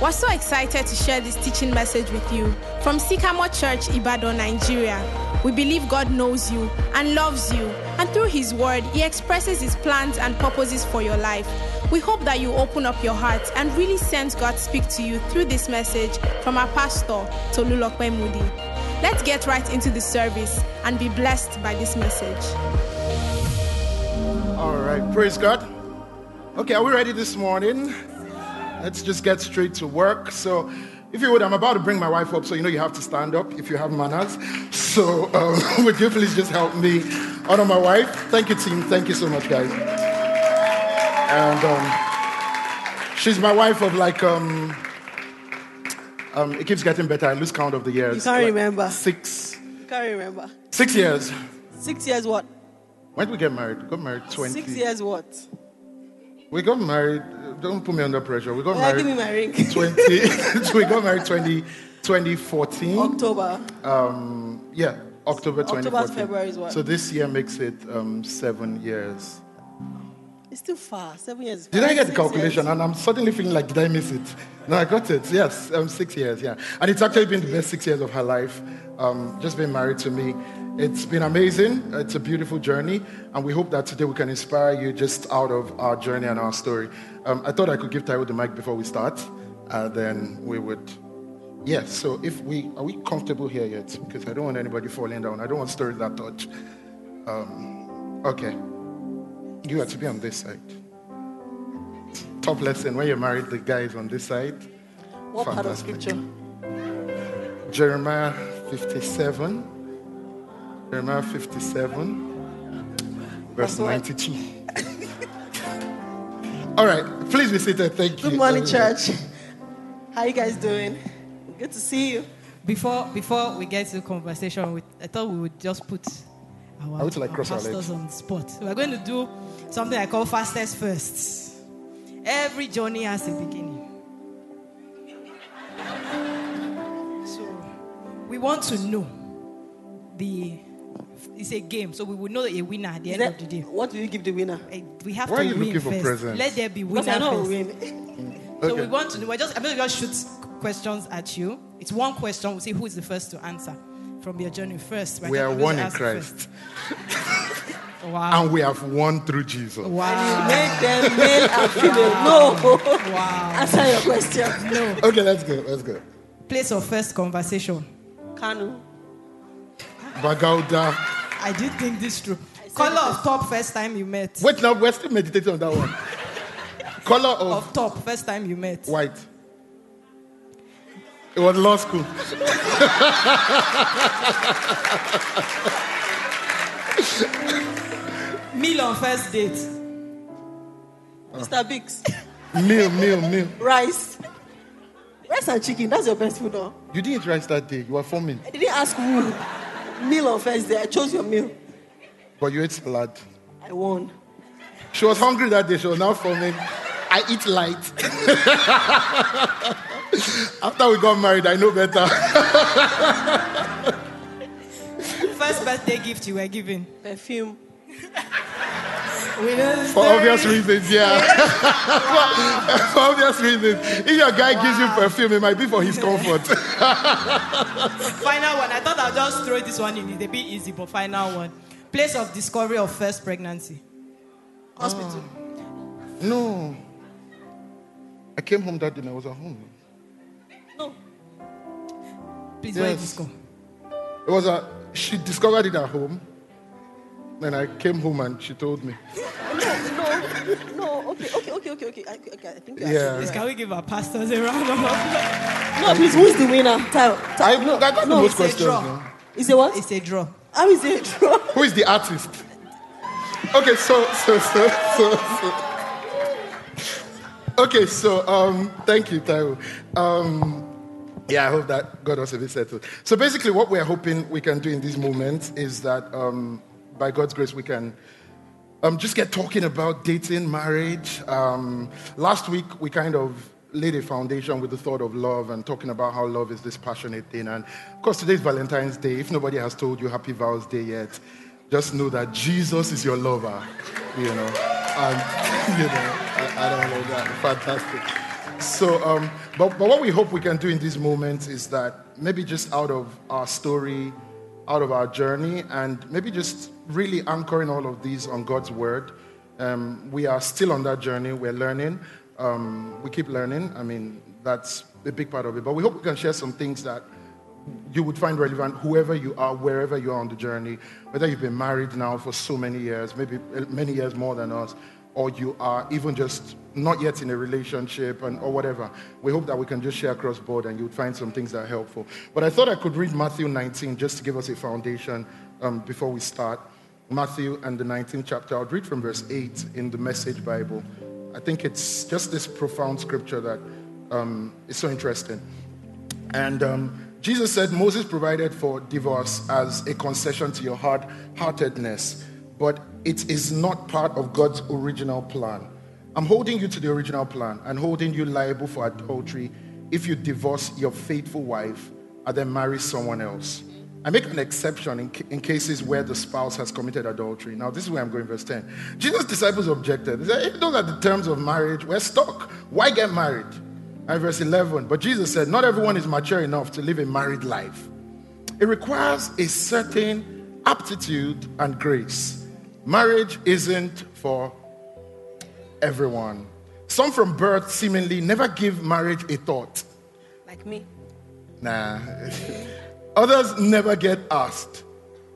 We're so excited to share this teaching message with you from Sycamore Church, Ibadan, Nigeria. We believe God knows you and loves you, and through His Word, He expresses His plans and purposes for your life. We hope that you open up your heart and really sense God speak to you through this message from our pastor, Tolulope Moody. Let's get right into the service and be blessed by this message. All right, praise God. Okay, are we ready this morning? Let's just get straight to work. So, if you would, I'm about to bring my wife up, so you know you have to stand up if you have manners. So, um, would you please just help me honor my wife? Thank you, team. Thank you so much, guys. And um, she's my wife of like, um, um, it keeps getting better. I lose count of the years. You can't Like remember. Six, Can't remember. six years. Six years what? When did we get married? We got married 20. Six years what? We got married. Don't put me under pressure. We got married. give me my ring. 20, we got married 20, 2014. October. Um, yeah, October 2014. October, February is what? So this year makes it um, seven years. It's still far. Seven years. Did. I get the calculation? years. And I'm suddenly feeling like, did I miss it? No, I got it. Yes, um, six years, yeah. And it's actually been the best six years of her life. Um, just being married to me. It's been amazing. It's a beautiful journey. And we hope that today we can inspire you just out of our journey and our story. Um, I thought I could give Taiwo the mic before we start. And then we would Yes, so if we are we comfortable here yet? Because I don't want anybody falling down. I don't want stories that touch. Um, okay. You have to be on this side. Top lesson when you're married, the guy is on this side. What part of scripture? Jeremiah 57. Jeremiah 57, verse 92. All right, please be seated. Thank you. Good morning, everyone. church. How you guys doing? Good to see you. Before before we get to the conversation, with, I thought we would just put our, I would like our cross our pastors legs. on the spot. We're going to do something I call fastest first. Every journey has a beginning. So we want to know the. It's a game, so we will know a winner at the Is end that- of the day. what do you give the winner? We have Why are you win looking for presents? Let there be winner Because I know first. I'll win. So Okay. we want to. We're just, I'm going to just shoot questions at you. It's one question. We'll see who is the first to answer from your journey first. We're We are one to in Christ, first. Wow. and we have won through Jesus. Wow. Make them male and female. No. Wow. Answer your question. No. Okay, let's go. Let's go. Place of first conversation. Kano. Bagauda. I did think this through. Color of top first time you met. Wait, now we're still meditating on that one. Color of Of top first time you met. white. It was law school. Meal on first date. Oh. Mr. Biggs. Meal, meal, meal. Rice. Rice and chicken. That's your best food, no? You didn't eat rice that day. You were forming, I didn't ask who. Meal on first day. I chose your meal. but you ate salad. I won. She was hungry that day. She was now forming. I eat light. After we got married, I know better. First birthday gift you were given. Perfume. We For story. obvious reasons, yeah. for obvious reasons. If your guy gives you perfume, it might be for his comfort. Final one. I thought I'll just throw this one in. It's a bit easy, but final one. Place of discovery of first pregnancy. Ah. Hospital. no. I came home that day and I was at home. No. Please, where did Yes. this go? It was a, she discovered it at home. Then I came home and she told me. No, no, no. Okay, okay, okay, okay, okay. I, okay, I think. Yeah. Please, can we give our pastors a round of applause? No, please. Who's the winner? Tell. I, no, I got no, the most it's a questions. draw. no? Is it what? It's a draw. How is it true? Who is the artist? Okay, so so so so. so. Okay, so um, thank you, Taiwo. Um, yeah, I hope that God was a bit settled. So basically, what we're hoping we can do in these moments is that um, by God's grace, we can um, just get talking about dating, marriage. Um, last week, we kind of laid a foundation with the thought of love and talking about how love is this passionate thing. And of course, today's Valentine's Day. If nobody has told you Happy Vows Day yet, just know that Jesus is your lover, you know. And, you know, I, I don't know that. Fantastic. so, um, but, but what we hope we can do in these moments is that maybe just out of our story, out of our journey, and maybe just really anchoring all of these on God's word. Um, we are still on that journey. We're learning. Um, we keep learning. I mean, that's a big part of it. But we hope we can share some things that you would find relevant, whoever you are, wherever you are on the journey, whether you've been married now for so many years, maybe many years more than us, or you are even just not yet in a relationship and, or whatever. We hope that we can just share across board and you'd find some things that are helpful. But I thought I could read Matthew 19 just to give us a foundation um, before we start. Matthew and the 19th chapter. I'll read from verse 8 in the Message Bible. I think it's just this profound scripture that um, is so interesting. And um, Jesus said Moses provided for divorce as a concession to your hard heartedness, but it is not part of God's original plan. I'm holding you to the original plan and holding you liable for adultery if you divorce your faithful wife and then marry someone else. I make an exception in, in, cases where the spouse has committed adultery. Now, this is where I'm going, verse 10. Jesus' disciples objected. They said, if those are the terms of marriage, we're stuck. Why get married? And verse 11. But Jesus said, Not everyone is mature enough to live a married life. It requires a certain aptitude and grace Marriage isn't for everyone. Some from birth seemingly never give marriage a thought. Like me. Nah. Others never get asked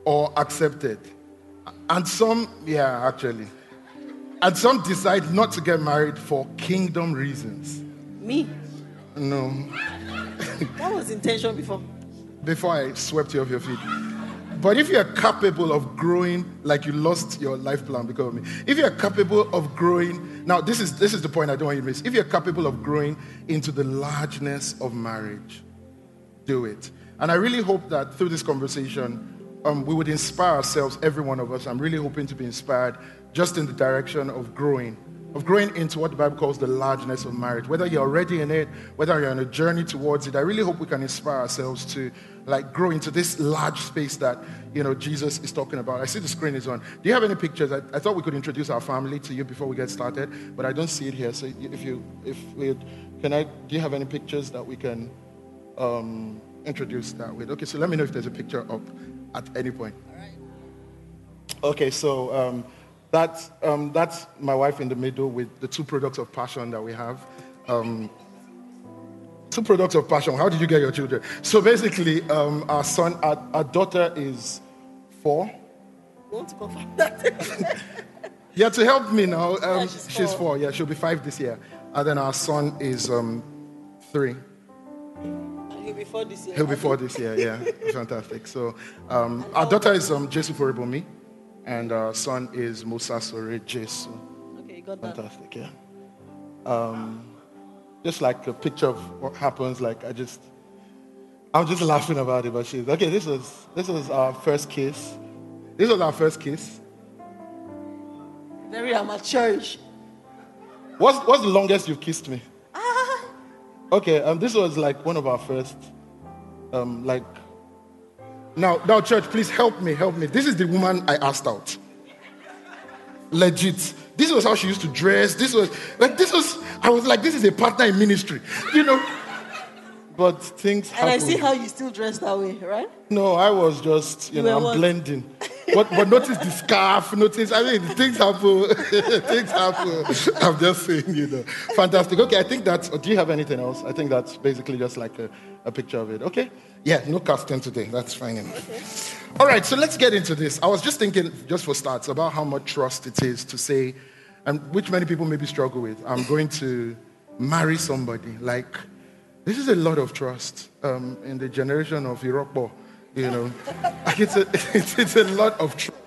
or accepted. And some, yeah, actually. And some decide not to get married for kingdom reasons. Me? No. that was intention before. Before I swept you off your feet. But if you're capable of growing like you lost your life plan because of me, if you're capable of growing, now this is this is the point I don't want you to miss. If you're capable of growing into the largeness of marriage, do it. And I really hope that through this conversation, um, we would inspire ourselves, every one of us. I'm really hoping to be inspired just in the direction of growing of growing into what the Bible calls the largeness of marriage. Whether you're already in it, whether you're on a journey towards it, I really hope we can inspire ourselves to like grow into this large space that you know Jesus is talking about. I see the screen is on. Do you have any pictures? I, I thought we could introduce our family to you before we get started, but I don't see it here. So if you if we can I do you have any pictures that we can um, introduce that with? Okay, so let me know if there's a picture up at any point. All right. Okay, so. Um, that's, um, that's my wife in the middle with the two products of passion that we have. Um, two products of passion. How did you get your children? So basically, um, our son, our, our, daughter is four. You want to confirm that? yeah, to help me now. Yeah, um, she's, she's four. Yeah, she'll be five this year. And then our son is um, three. He'll be four this year. He'll be four this year. Yeah, fantastic. So um, our daughter is um, Jesu me and our son is Musa Sore Jesu. Okay, you got that. Fantastic, yeah. Um, just like a picture of what happens, like I just, I'm just laughing about it, but she's, okay, this was, this was our first kiss. This was our first kiss. Very amateurish. What's, what's the longest you've kissed me? Okay, um, this was like one of our first, um, like now, now, church, please help me, help me. This is the woman I asked out. Legit. This was how she used to dress. This was like this was. I was like, this is a partner in ministry, you know. But things. And I see how you still dress that way, right? No, I was just, you, you know, I'm what? blending. But, but notice the scarf. Notice, I mean, things happen. things happen. I'm just saying, you know. Fantastic. Okay, I think that's. Do you have anything else? I think that's basically just like a, a picture of it. Okay. Yeah, no casting today. That's fine enough. Okay. All right, so let's get into this. I was just thinking, just for starts, about how much trust it is to say, and which many people maybe struggle with. I'm going to marry somebody. Like, this is a lot of trust um, in the generation of Irokbo. You know, it's a, it's, it's a lot of trust.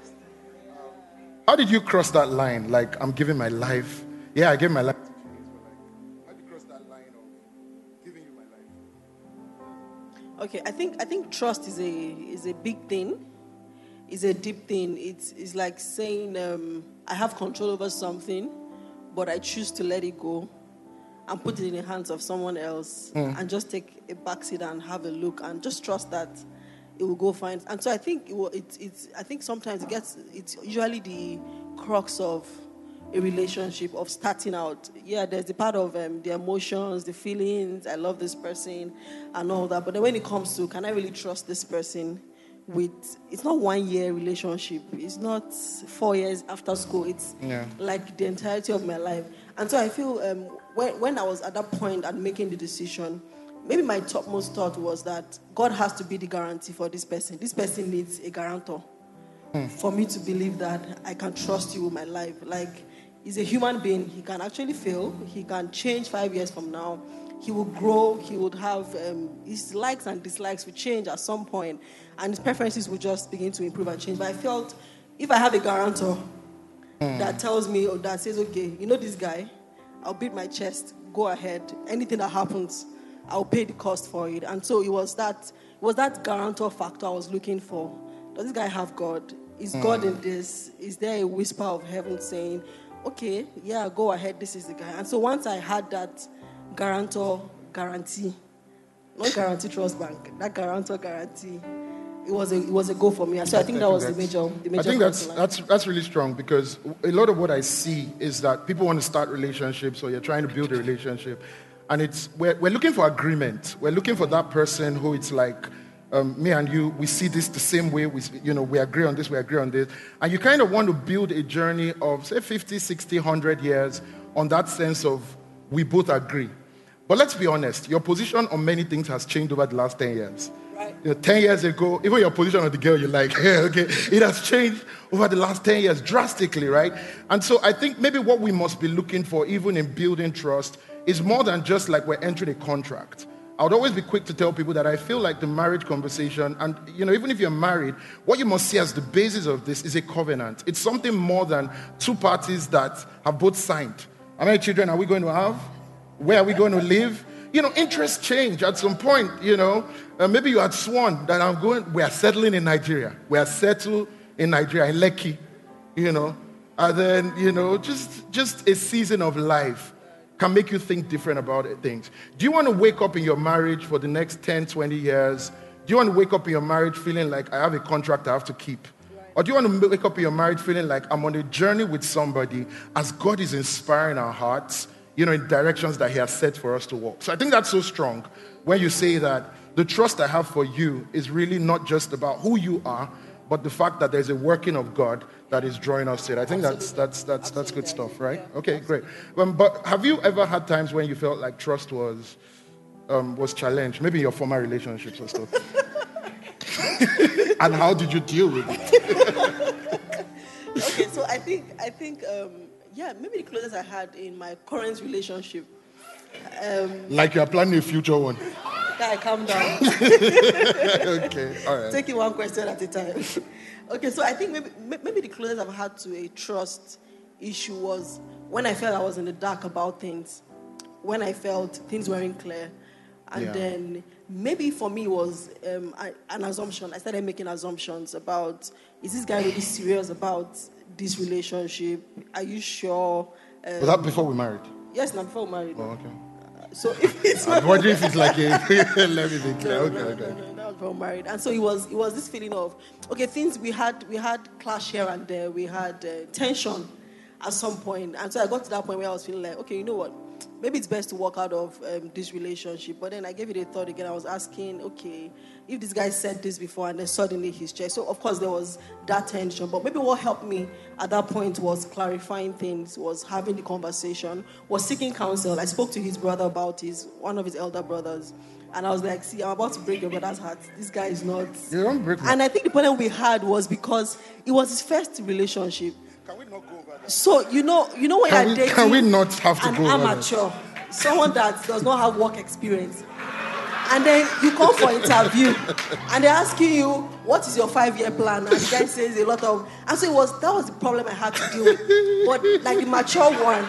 How did you cross that line? Like, I'm giving my life. Yeah, I gave my life Okay, I think I think trust is a is a big thing. It's a deep thing. It's it's like saying um, I have control over something, but I choose to let it go and put it in the hands of someone else mm. and just take a backseat and have a look and just trust that it will go fine. And so I think it, will, it, it's I think sometimes it gets it's usually the crux of a relationship of starting out. Yeah, there's the part of um, the emotions, the feelings. I love this person, and all that. But then when it comes to, can I really trust this person? With it's not one year relationship. It's not four years after school. It's Yeah. like the entirety of my life. And so I feel um, when when I was at that point and making the decision, maybe my topmost thought was that God has to be the guarantee for this person. This person needs a guarantor for me to believe that I can trust you with my life. Like, he's a human being. He can actually fail. He can change five years from now. He will grow. He would have um, his likes and dislikes will change at some point, and his preferences will just begin to improve and change. But I felt if I have a guarantor that tells me or that says, okay, you know this guy, I'll beat my chest. Go ahead. Anything that happens, I'll pay the cost for it. And so it was that it was that guarantor factor I was looking for. Does this guy have God? Is hmm. God in this? Is there a whisper of heaven saying, okay, yeah, go ahead, this is the guy. And so once I had that guarantor guarantee, not Guaranty Trust Bank, that guarantor guarantee, it was a it was a go for me. So I think that was the major the major I think that's that's that's really strong because a lot of what I see is that people want to start relationships or you're trying to build a relationship, and it's we're, we're looking for agreement. We're looking for that person who it's like. Um, me and you, we see this the same way. We, you know, we agree on this, we agree on this. And you kind of want to build a journey of, say, 50, 60, 100 years on that sense of we both agree. But let's be honest, your position on many things has changed over the last 10 years. Right. You know, 10 years ago, even your position on the girl you like, yeah, okay, it has changed over the last 10 years drastically, right? And so I think maybe what we must be looking for, even in building trust, is more than just like we're entering a contract. I would always be quick to tell people that I feel like the marriage conversation, and you know, even if you're married, what you must see as the basis of this is a covenant. It's something more than two parties that have both signed. How many children are we going to have? Where are we going to live? You know, interests change at some point. You know, uh, maybe you had sworn that I'm going. We are settling in Nigeria. We are settled in Nigeria, in Lekki. You know, and then you know, just just a season of life can make you think different about things. Do you want to wake up in your marriage for the next 10, 20 years? Do you want to wake up in your marriage feeling like I have a contract I have to keep? Or do you want to wake up in your marriage feeling like I'm on a journey with somebody as God is inspiring our hearts, you know, in directions that He has set for us to walk? So I think that's so strong when you say that the trust I have for you is really not just about who you are, but the fact that there's a working of God that is drawing us to it. I think that's that's that's that's good stuff, right? Okay, great. Um, but have you ever had times when you felt like trust was um, was challenged, maybe in your former relationships or stuff? and how did you deal with it? okay, so I think I think um, yeah, maybe the closest I had in my current relationship. Um, Like you are planning a future one. Guy, calm down. okay, all right. Taking one question at a time. okay, so I think maybe maybe the closest I've had to a trust issue was when I felt I was in the dark about things, when I felt things weren't clear, and Yeah. then maybe for me was um, I, an assumption. I started making assumptions about is this guy really serious about this relationship? Are you sure? Um, Was that before we married? yes, now before we married. Oh, okay. So if it's I'm wondering if it's like a. Let me think. no, Okay, no, okay. no, no, was married, and so it was. It was this feeling of okay, things we had. We had clash here and there. We had uh, tension at some point, and so I got to that point where I was feeling like, okay, you know what? Maybe it's best to walk out of um, this relationship. But then I gave it a thought again. I was asking, okay, if this guy said this before and then suddenly he's changed. So of course there was that tension. But maybe what helped me at that point was clarifying things, was having the conversation, was seeking counsel. I spoke to his brother about his one of his elder brothers. And I was like, see, I'm about to break your brother's heart. This guy is not. You don't break And I think the problem we had was because it was his first relationship. Can we not go over that? So you know, you know when Can you're we- dating can we not have to an go over that? amateur, someone that does not have work experience, and then you come for interview, and they're asking you what is your five-year plan, and the guy says a lot of, and so it was that was the problem I had to deal with. But like the mature one,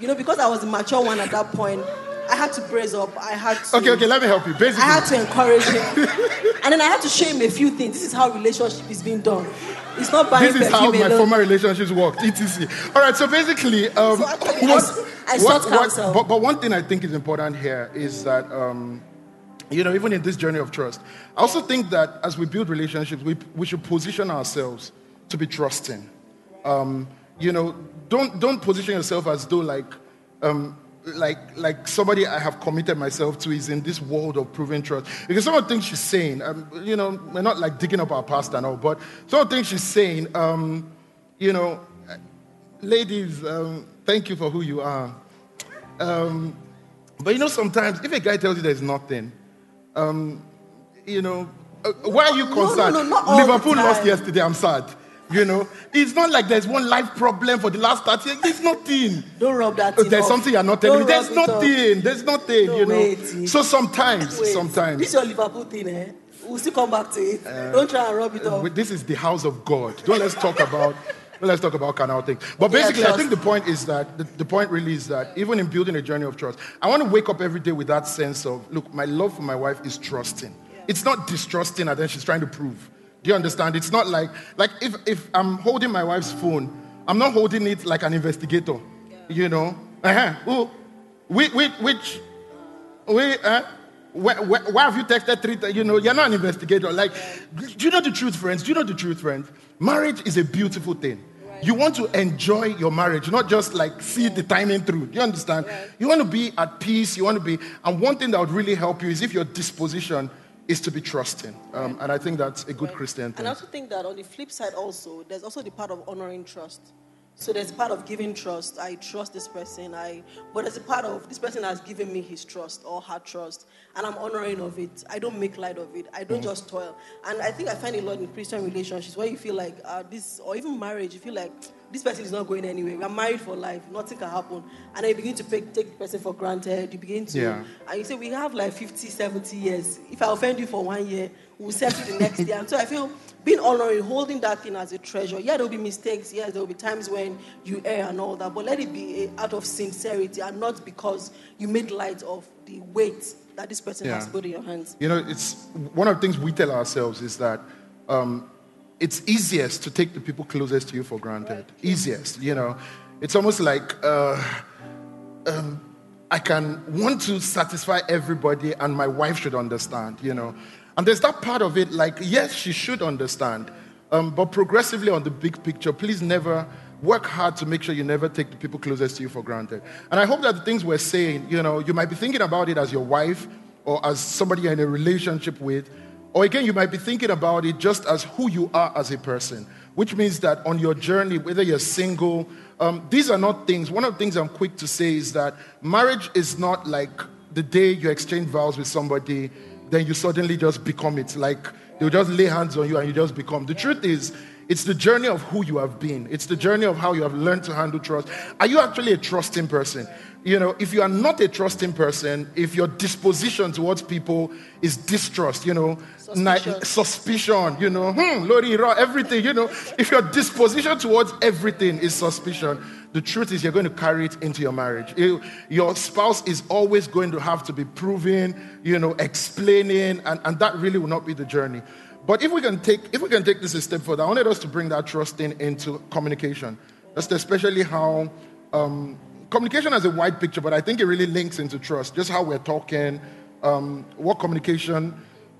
you know, because I was the mature one at that point, I had to brace up. I had to. Okay, okay, let me help you. Basically, I had to encourage him, and then I had to show him a few things. This is how relationship is being done. It's not by this is how my alone. former relationships worked. ETC. All right, so basically, um, So actually, I I sought counsel. but, but one thing I think is important here is that, um, you know, even in this journey of trust, I also think that as we build relationships, we, we should position ourselves to be trusting. Um, you know, don't don't position yourself as though like um, like like somebody I have committed myself to is in this world of proving trust. Because some of the things she's saying, um, you know, we're not like digging up our past and all, but some of the things she's saying, um, you know, ladies, um, thank you for who you are. Um, but you know, sometimes if a guy tells you there's nothing, um, you know, uh, why are you concerned? No, no, no, not all the Liverpool lost yesterday. I'm sad. You know, it's not like there's one life problem for the last 30 years. There's nothing. Don't rub that Uh, There's off. something you're not telling me. Don't There's it off. nothing. There's nothing, No, you know. wait. So sometimes, Wait, sometimes. This your Liverpool thing, eh? We'll still come back to it. Don't try and rub it off. This is the house of God. Don't let's talk about let's talk about carnal things. But Yeah, basically, I think the point is that the, the point really is that even in building a journey of trust, I want to wake up every day with that sense of look, my love for my wife is trusting. It's not distrusting and then she's trying to prove. Do you understand? It's not like like if if I'm holding my wife's phone, I'm not holding it like an investigator. You know? Uh-huh. Who, which, which, Wait, uh, why, why, why have you texted three times? You know, you're not an investigator. Like, do you know the truth, friends? Do you know the truth, friends? Marriage is a beautiful thing. You want to enjoy your marriage, not just like see the timing through. Do you understand? You want to be at peace. You want to be, and one thing that would really help you is if your disposition is to be trusting. Um, and I think that's a good Christian thing. And. I also think that on the flip side, also, there's also the part of honoring trust. So there's a part of giving trust. I trust this person. I, but there's a part of this person has given me his trust or her trust, and I'm honoring of it. I don't make light of it. I don't just toil. And I think I find a lot in Christian relationships where you feel like uh, this, or even marriage, you feel like this person is not going anywhere. We are married for life. Nothing can happen. And then you begin to take, take the person for granted. You begin to, Yeah. and you say, we have like 50, 70 years. If I offend you for one year, we'll settle the next year. And so I feel being honoring, holding that thing as a treasure. Yeah, there will be mistakes. Yes, there will be times when you err and all that. But let it be out of sincerity and not because you made light of the weight that this person has put in your hands. You know, it's one of the things we tell ourselves is that um, it's easiest to take the people closest to you for granted. Easiest, you know. It's almost like uh, um, I can want to satisfy everybody, and my wife should understand, you know. And there's that part of it, like, yes, she should understand, um, but progressively on the big picture, please never work hard to make sure you never take the people closest to you for granted. And I hope that the things we're saying, you know, you might be thinking about it as your wife or as somebody you're in a relationship with, or again, you might be thinking about it just as who you are as a person, which means that on your journey, whether you're single, um, these are not things. One of the things I'm quick to say is that marriage is not like the day you exchange vows with somebody, then you suddenly just become it. Like they'll just lay hands on you and you just become. The truth is, it's the journey of who you have been. It's the journey of how you have learned to handle trust. Are you actually a trusting person? You know, if you are not a trusting person, if your disposition towards people is distrust, you know, ni- Suspicion. suspicion, you know, hmm, Lori, everything, you know, if your disposition towards everything is suspicion, the truth is you're going to carry it into your marriage. You- your spouse is always going to have to be proving, you know, explaining, and, and that really will not be the journey. But if we can take if we can take this a step further, I wanted us to bring that trust in into communication. That's especially how um, communication has a wide picture, but I think it really links into trust. Just how we're talking, um, what communication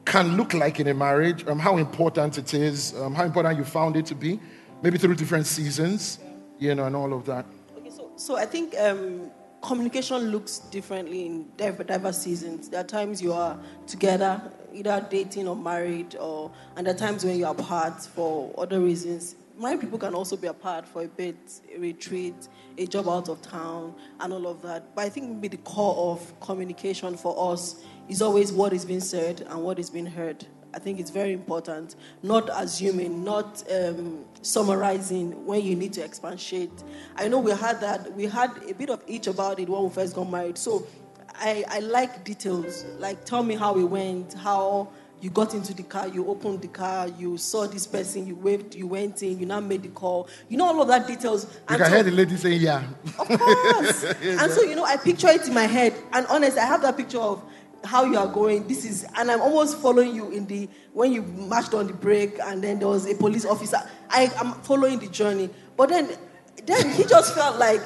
can look like in a marriage, um, how important it is, um, how important you found it to be, maybe through different seasons, you know, and all of that. Okay, so, so I think um, communication looks differently in div- diverse seasons. There are times you are together, either dating or married, or and are times when you are apart for other reasons. Married people can also be apart for a bit, a retreat, a job out of town, and all of that. But I think maybe the core of communication for us is always what is being said and what is being heard. I think it's very important. Not assuming, not um, summarizing when you need to expatiate. I know we had that. We had a bit of each about it when we first got married. So I, I like details. Like tell me how it went, how you got into the car, you opened the car, you saw this person, you waved, you went in, you now made the call. You know all of that details. You And can so- hear the lady saying, "Yeah." of course. and so, you know, I picture it in my head. And honest, I have that picture of how you are going. This is, and I'm almost following you in the, when you marched on the break and then there was a police officer. I am following the journey. But then, then he just felt like,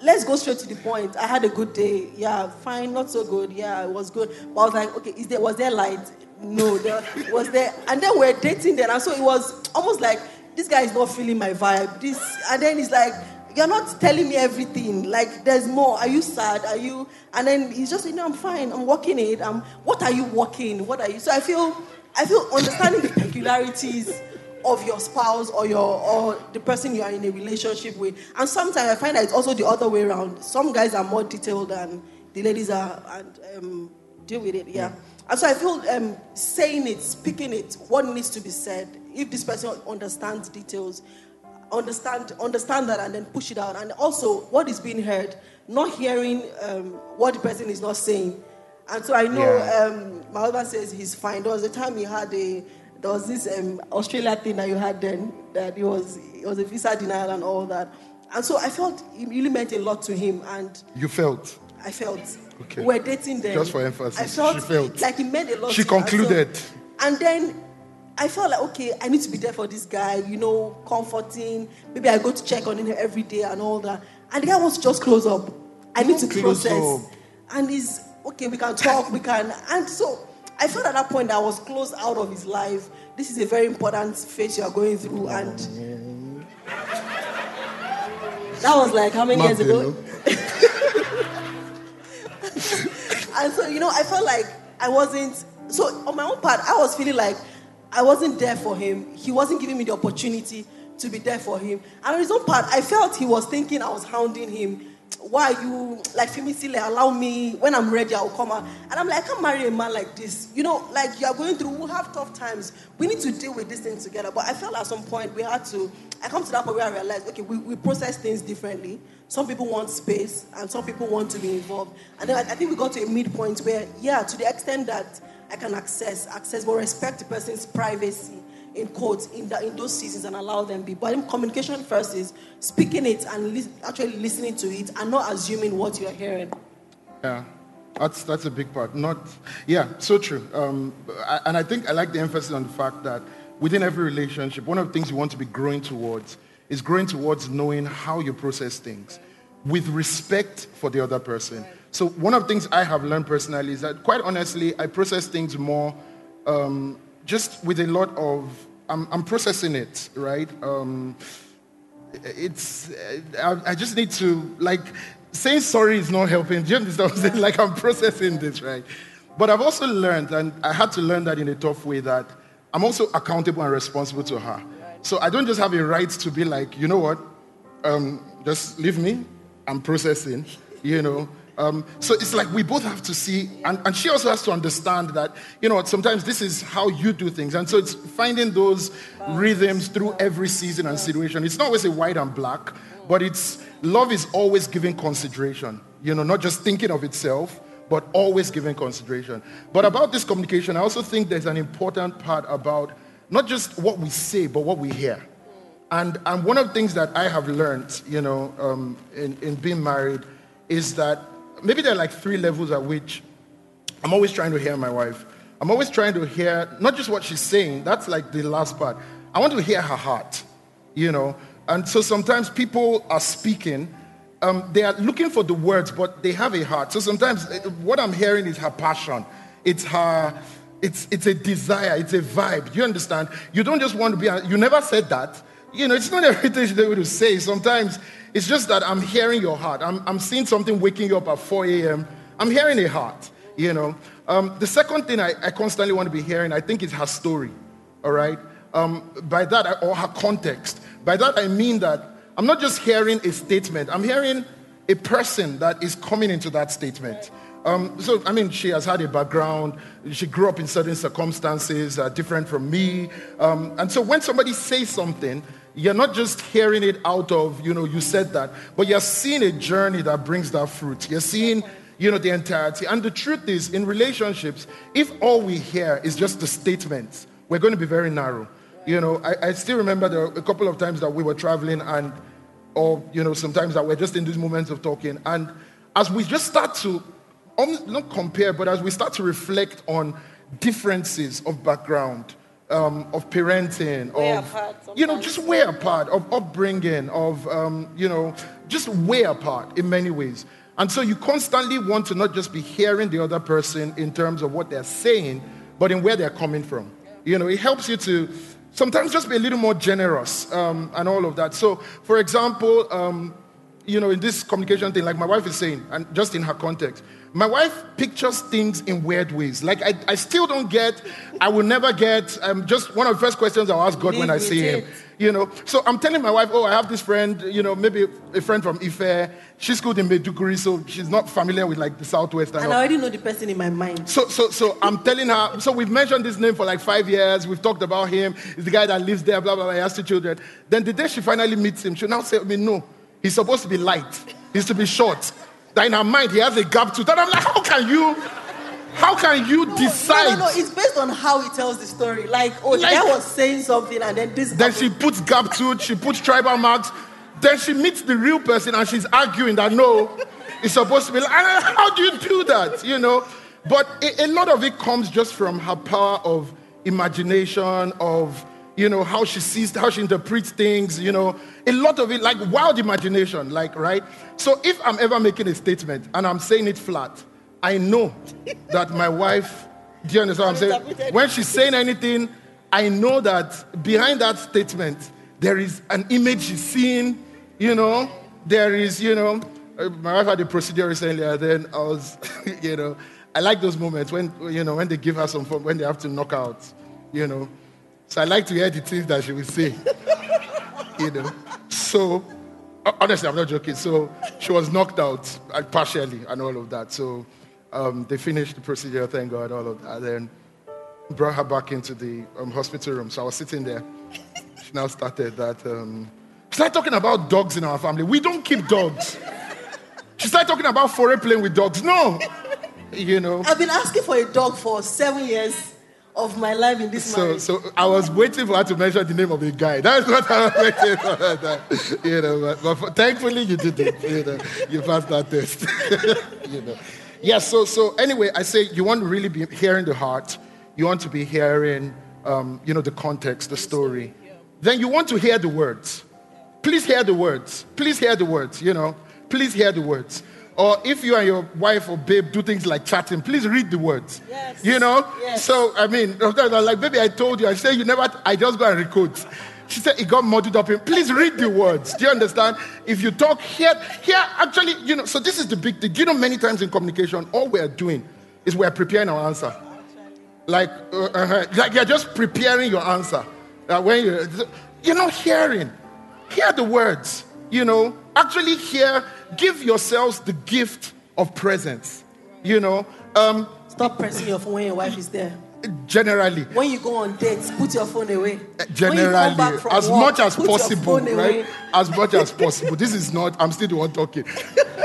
let's go straight to the point. I had a good day. Yeah, fine, not so good. Yeah, it was good. But I was like, okay, is there, was there light? No, there was there. And then we're dating then. And so it was almost like, this guy is not feeling my vibe. This, and then he's like, you're not telling me everything. Like, there's more. Are you sad? Are you? And then he's just, you know, I'm fine. I'm working it. Um, what are you working? What are you? So I feel, I feel understanding the peculiarities of your spouse or your or the person you are in a relationship with. And sometimes I find that it's also the other way around. Some guys are more detailed than the ladies are, and um, deal with it. Yeah. And so I feel um, saying it, speaking it, what needs to be said. If this person understands details, understand understand that and then push it out and also what is being heard not hearing um, what the person is not saying and so i know yeah. um, my husband says he's fine there was a time he had a there was this um, australia thing that you had then that it was it was a visa denial and all that and so i felt it really meant a lot to him and you felt i felt okay we're dating then just for emphasis i felt, she felt like it meant a lot she concluded so, and then I felt like, okay, I need to be there for this guy, you know, comforting. Maybe I go to check on him every day and all that. And the guy wants to just close up. I need to close process. Up. And he's, okay, we can talk, we can. And so I felt at that point that I was close out of his life. This is a very important phase you are going through. And that was like how many years ago? and so, you know, I felt like I wasn't. So, on my own part, I was feeling like I wasn't there for him. He wasn't giving me the opportunity to be there for him. And on his own part, I felt he was thinking I was hounding him. Why you like Fimi Sile, allow me when I'm ready, I'll come out. And I'm like, I can't marry a man like this. You know, like you are going through, we have tough times. We need to deal with this thing together. But I felt at some point we had to, I come to that point where I realized, okay, we, we process things differently. Some people want space and some people want to be involved. And then I, I think we got to a midpoint where, yeah, to the extent that I can access, access, but respect the person's privacy in quotes in, the, in those seasons and allow them be. But communication first is speaking it and li- actually listening to it and not assuming what you're hearing. Yeah. That's, that's a big part. Not, yeah, so true. Um, I, and I think I like the emphasis on the fact that within every relationship, one of the things you want to be growing towards is growing towards knowing how you process things with respect for the other person. So one of the things I have learned personally is that, quite honestly, I process things more um, just with a lot of. I'm, I'm processing it, right? Um, it's. I, I, just need to like saying sorry is not helping. Do you understand what I'm saying? Like I'm processing this, right? But I've also learned, and I had to learn that in a tough way, that I'm also accountable and responsible to her. So I don't just have a right to be like, you know what, um, just leave me. I'm processing, you know. Um, so it's like we both have to see, and, and she also has to understand that, you know, sometimes this is how you do things. And so it's finding those rhythms through every season and situation. It's not always a white and black, but it's love is always giving consideration, you know, not just thinking of itself, but always giving consideration. But about this communication, I also think there's an important part about not just what we say, but what we hear. And, and one of the things that I have learned, you know, um, in, in being married is that maybe there are like three levels at which I'm always trying to hear my wife. I'm always trying to hear not just what she's saying, that's like the last part. I want to hear her heart, you know. And so sometimes people are speaking, um, they are looking for the words, but they have a heart. So sometimes eh, what I'm hearing is her passion. It's her, it's, it's a desire, it's a vibe. You understand? You don't just want to be, you never said that. You know, it's not everything able to say. Sometimes it's just that I'm hearing your heart. I'm, I'm seeing something waking you up at 4 a.m. I'm hearing a heart, you know. Um, the second thing I, I, constantly want to be hearing, I think, is her story, all right? Um, by that, I, or her context. By that, I mean that I'm not just hearing a statement, I'm hearing a person that is coming into that statement. Um, so, I mean, she has had a background. She grew up in certain circumstances uh, different from me. Um, and so, when somebody says something, you're not just hearing it out of, you know, you said that, but you're seeing a journey that brings that fruit. You're seeing, you know, the entirety. And the truth is, in relationships, if all we hear is just the statements, we're going to be very narrow. You know, I, I still remember there a couple of times that we were traveling and, or, you know, sometimes that we're just in these moments of talking. And as we just start to, um, not compare, but as we start to reflect on differences of background, um, of parenting, way of you know, just way apart, of upbringing, of um, you know, just way apart in many ways. And so you constantly want to not just be hearing the other person in terms of what they're saying, but in where they're coming from. You know, it helps you to sometimes just be a little more generous um, and all of that. So, for example, um, you know, in this communication thing, like my wife is saying, and just in her context, my wife pictures things in weird ways. Like I, I still don't get, I will never get. Um, just one of the first questions I'll ask God Live when I see it. Him. You know, so I'm telling my wife, oh, I have this friend. You know, maybe a friend from Ife. She's schooled in Maiduguri, so she's not familiar with like the Southwest and And. I already know the person in my mind. So, so, so I'm telling her. So we've mentioned this name for like five years. We've talked about him. He's the guy that lives there. Blah blah blah. He has two children. Then the day she finally meets him, she'll now say, "I mean, no, he's supposed to be light. He's to be short." That in her mind he has a gap tooth. And I'm like, how can you? How can you decide? No, no, no. It's based on how he tells the story. Like, oh, the Like- was saying something, and then this. Then she puts gap tooth. She puts tribal marks. Then she meets the real person and she's arguing that no, it's supposed to be. Like, how do you do that? You know. But a, a lot of it comes just from her power of imagination, of you know how she sees, how she interprets things. You know, a lot of it like wild imagination, like right. So if I'm ever making a statement and I'm saying it flat, I know that my wife. Do you understand what I'm saying? When she's saying anything, I know that behind that statement there is an image she's seeing. You know, there is, you know, uh, my wife had a procedure recently, and then I was, you know, I like those moments when, you know, when they give her some fun, when they have to knock out, you know. So I like to hear the things that she will say, you know. So, honestly, I'm not joking. So she was knocked out uh, partially and all of that. So um, they finished the procedure, thank God, all of that. Then brought her back into the um, hospital room. So I was sitting there. She now started that. Um, she started talking about dogs in our family. We don't keep dogs. She started talking about foreign playing with dogs. No. You know. I've been asking for a dog for seven years of my life in this So, marriage. so I was waiting for her to mention the name of the guy. That's what I was waiting for. That, you know, but, but for- thankfully you did it. You know, you passed that test. you know. Yeah. So, so anyway, I say you want to really be hearing the heart. You want to be hearing, um, you know, the context, the story. Then you want to hear the words. Please hear the words. Please hear the words. You know, please hear the words. Or if you and your wife or babe do things like chatting, please read the words. Yes. You know. Yes. So I mean, sometimes I'm like, baby, I told you. I said you never. I just go and record. She said it got muddled up in. Please read the words. Do you understand? If you talk here, here, actually, you know. So this is the big thing. You know? Many times in communication, all we're doing is we're preparing our answer. Like, uh, uh, like you're just preparing your answer. Uh, when you, you're not hearing, hear the words. You know, actually hear. Give yourselves the gift of presence. You know, um, Stop pressing your phone when your wife is there. generally. When you go on dates, put your phone away. Come generally as work, much as possible phone away. right as much as possible this is not i'm still the one talking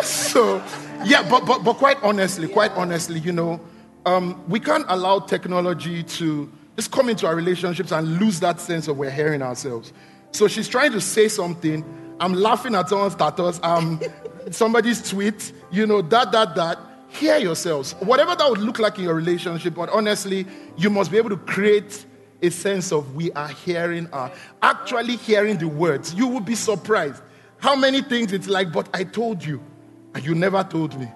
so yeah but, but but quite honestly quite honestly you know um, we can't allow technology to just come into our relationships and lose that sense of we're hearing ourselves so she's trying to say something i'm laughing at someone's status um, somebody's tweet you know that that that. Hear yourselves. Whatever that would look like in your relationship but honestly you must be able to create a sense of we are hearing our actually hearing the words. You will be surprised how many things it's like but i told you and you never told me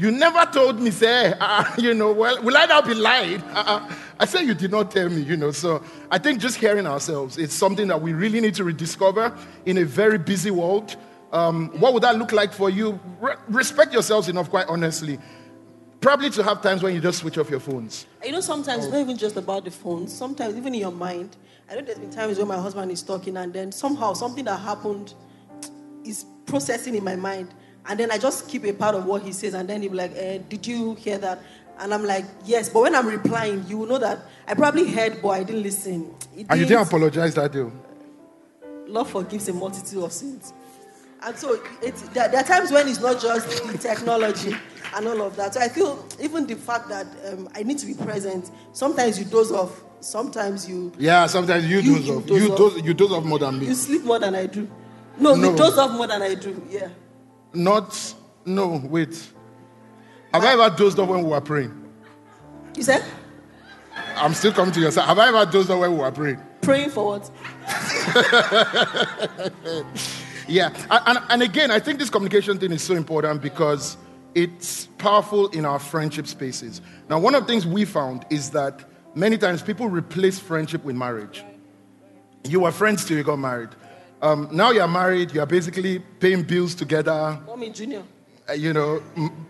you never told me say uh, you know well will i now be lied? Uh, i said you did not tell me you know. So i think just hearing ourselves is something that we really need to rediscover in a very busy world. Um, what would that look like for you? Re- respect yourselves enough quite honestly. Probably to have times when you just switch off your phones. You know, sometimes it's not even just about the phones. Sometimes even in your mind. I know there's been times when my husband is talking and then somehow something that happened is processing in my mind. And then I just keep a part of what he says and then he'll be like, eh, did you hear that? And I'm like, yes. But when I'm replying, you will know that I probably heard, but I didn't listen. It and you didn't apologize that day Love forgives a multitude of sins. And so it's, there, there are times when it's not just the technology and all of that. So I feel even the fact that um, I need to be present, sometimes you doze off, sometimes you, Yeah, sometimes you, You- doze you off. doze You off. doze, you doze off more than me. you sleep more than I do. No, No. you doze off more than I do. Yeah. Not, no, wait. Have I ever dozed off when we were praying? You said? I'm still coming to your side. Have I ever dozed off when we were praying? Praying for what? Yeah, and, and, and again, I think this communication thing is so important because it's powerful in our friendship spaces. Now, one of the things we found is that many times people replace friendship with marriage. You were friends till you got married. Um, now you're married, you're basically paying bills together. Mommy Junior. Uh, you know,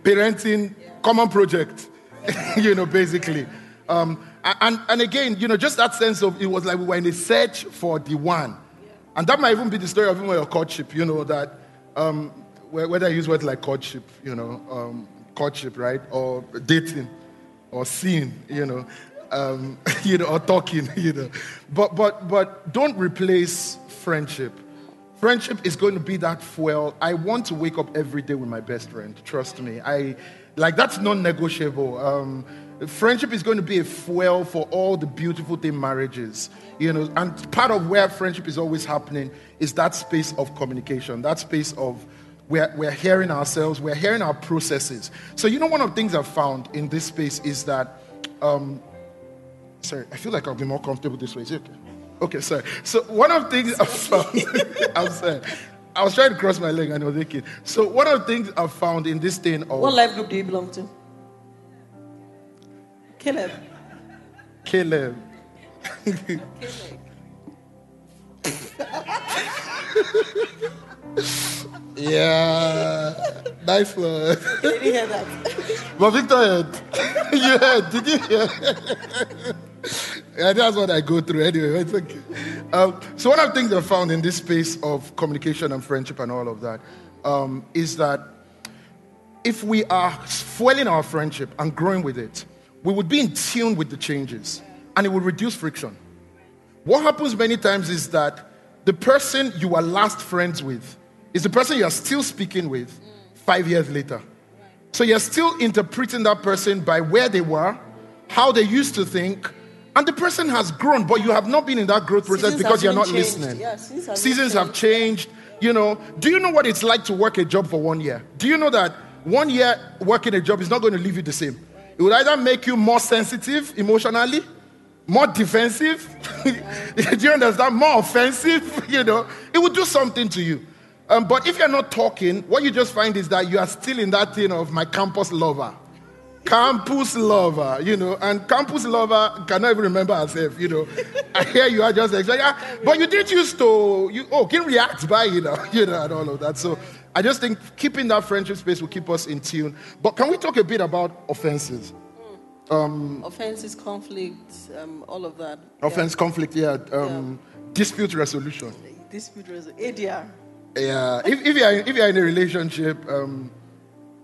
parenting, yeah. common project, you know, basically. Um, and, and again, you know, just that sense of it was like we were in a search for the one. Yeah. And that might even be the story of even your courtship, you know, that um, whether I use words like courtship, you know, um, courtship, right? Or dating, or seeing, you know, um, you know, or talking, you know. But, but, but don't replace friendship. Friendship is going to be that fuel. I want to wake up every day with my best friend. Trust me. I like that's non-negotiable. Um, friendship is going to be a fuel for all the beautiful thing marriages. You know, and part of where friendship is always happening is that space of communication, that space of we're, we're hearing ourselves, we're hearing our processes. So, you know, one of the things I've found in this space is that, um, sorry, I feel like I'll be more comfortable this way. Is it okay? Okay, sorry. So one of the things I found, I'm sorry. I was trying to cross my leg and I was thinking. So one of the things I found in this thing of what life group do you belong to? Caleb. Caleb. yeah, nice one. Did you hear that? But Victor heard. you heard? Did you hear? Yeah, that's what I go through anyway. It's okay. Um, so one of the things I found in this space of communication and friendship and all of that um, is that if we are fueling our friendship and growing with it, we would be in tune with the changes and it would reduce friction. What happens many times is that the person you were last friends with is the person you are still speaking with five years later. So you're still interpreting that person by where they were, how they used to think, and the person has grown, but you have not been in that growth process Seasons because you're not changed. listening. Yeah, seasons have Seasons changed. have changed. You know, do you know what it's like to work a job for one year? Do you know that one year working a job is not going to leave you the same? It would either make you more sensitive emotionally, more defensive. do you understand? More offensive. You know, it would do something to you. Um, but if you're not talking, what you just find is that you are still in that thing of my campus lover campus lover, you know, and campus lover cannot even remember herself, you know. I hear you are just like, yeah, but you didn't used to, you oh, can react by, you know, you know, and all of that. So I just think keeping that friendship space will keep us in tune. But can we talk a bit about offenses? Um, offenses, conflict, um, all of that. Offense, yeah. conflict, yeah. Um, yeah. Dispute resolution. Dispute resolution. ADR. Yeah. if, if, you're, if you're in a relationship, um,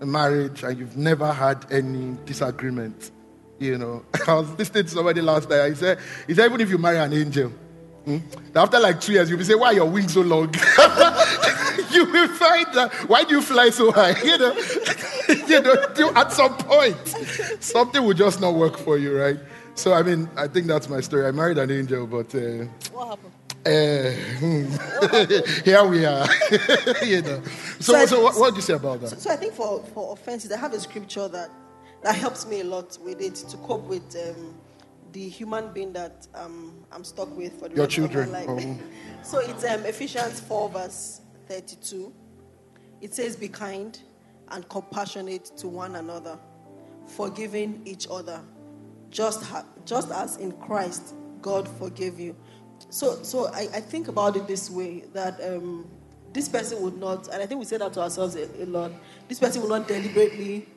marriage and you've never had any disagreement. You know, I was listening to somebody last night. He said, he said even if you marry an angel, hmm, after like two years, you'll be saying, why are your wings so long? you will find that, why do you fly so high? You know, you know, at some point, something will just not work for you, right? So, I mean, I think that's my story. I married an angel, but. Uh, what happened? Uh, here we are. you know. So, so, so what, what, do you say about that? So, so, I think for, for offenses, I have a scripture that, that helps me a lot with it to cope with um, the human being that um, I'm stuck with for the Your rest children. of my life. Oh. so it's um, Ephesians 4, verse 32. It says, Be kind and compassionate to one another, forgiving each other, just, ha- just as in Christ God forgave you. So, so I, I think about it this way that um, this person would not, and I think we say that to ourselves a, a, lot, this person will not deliberately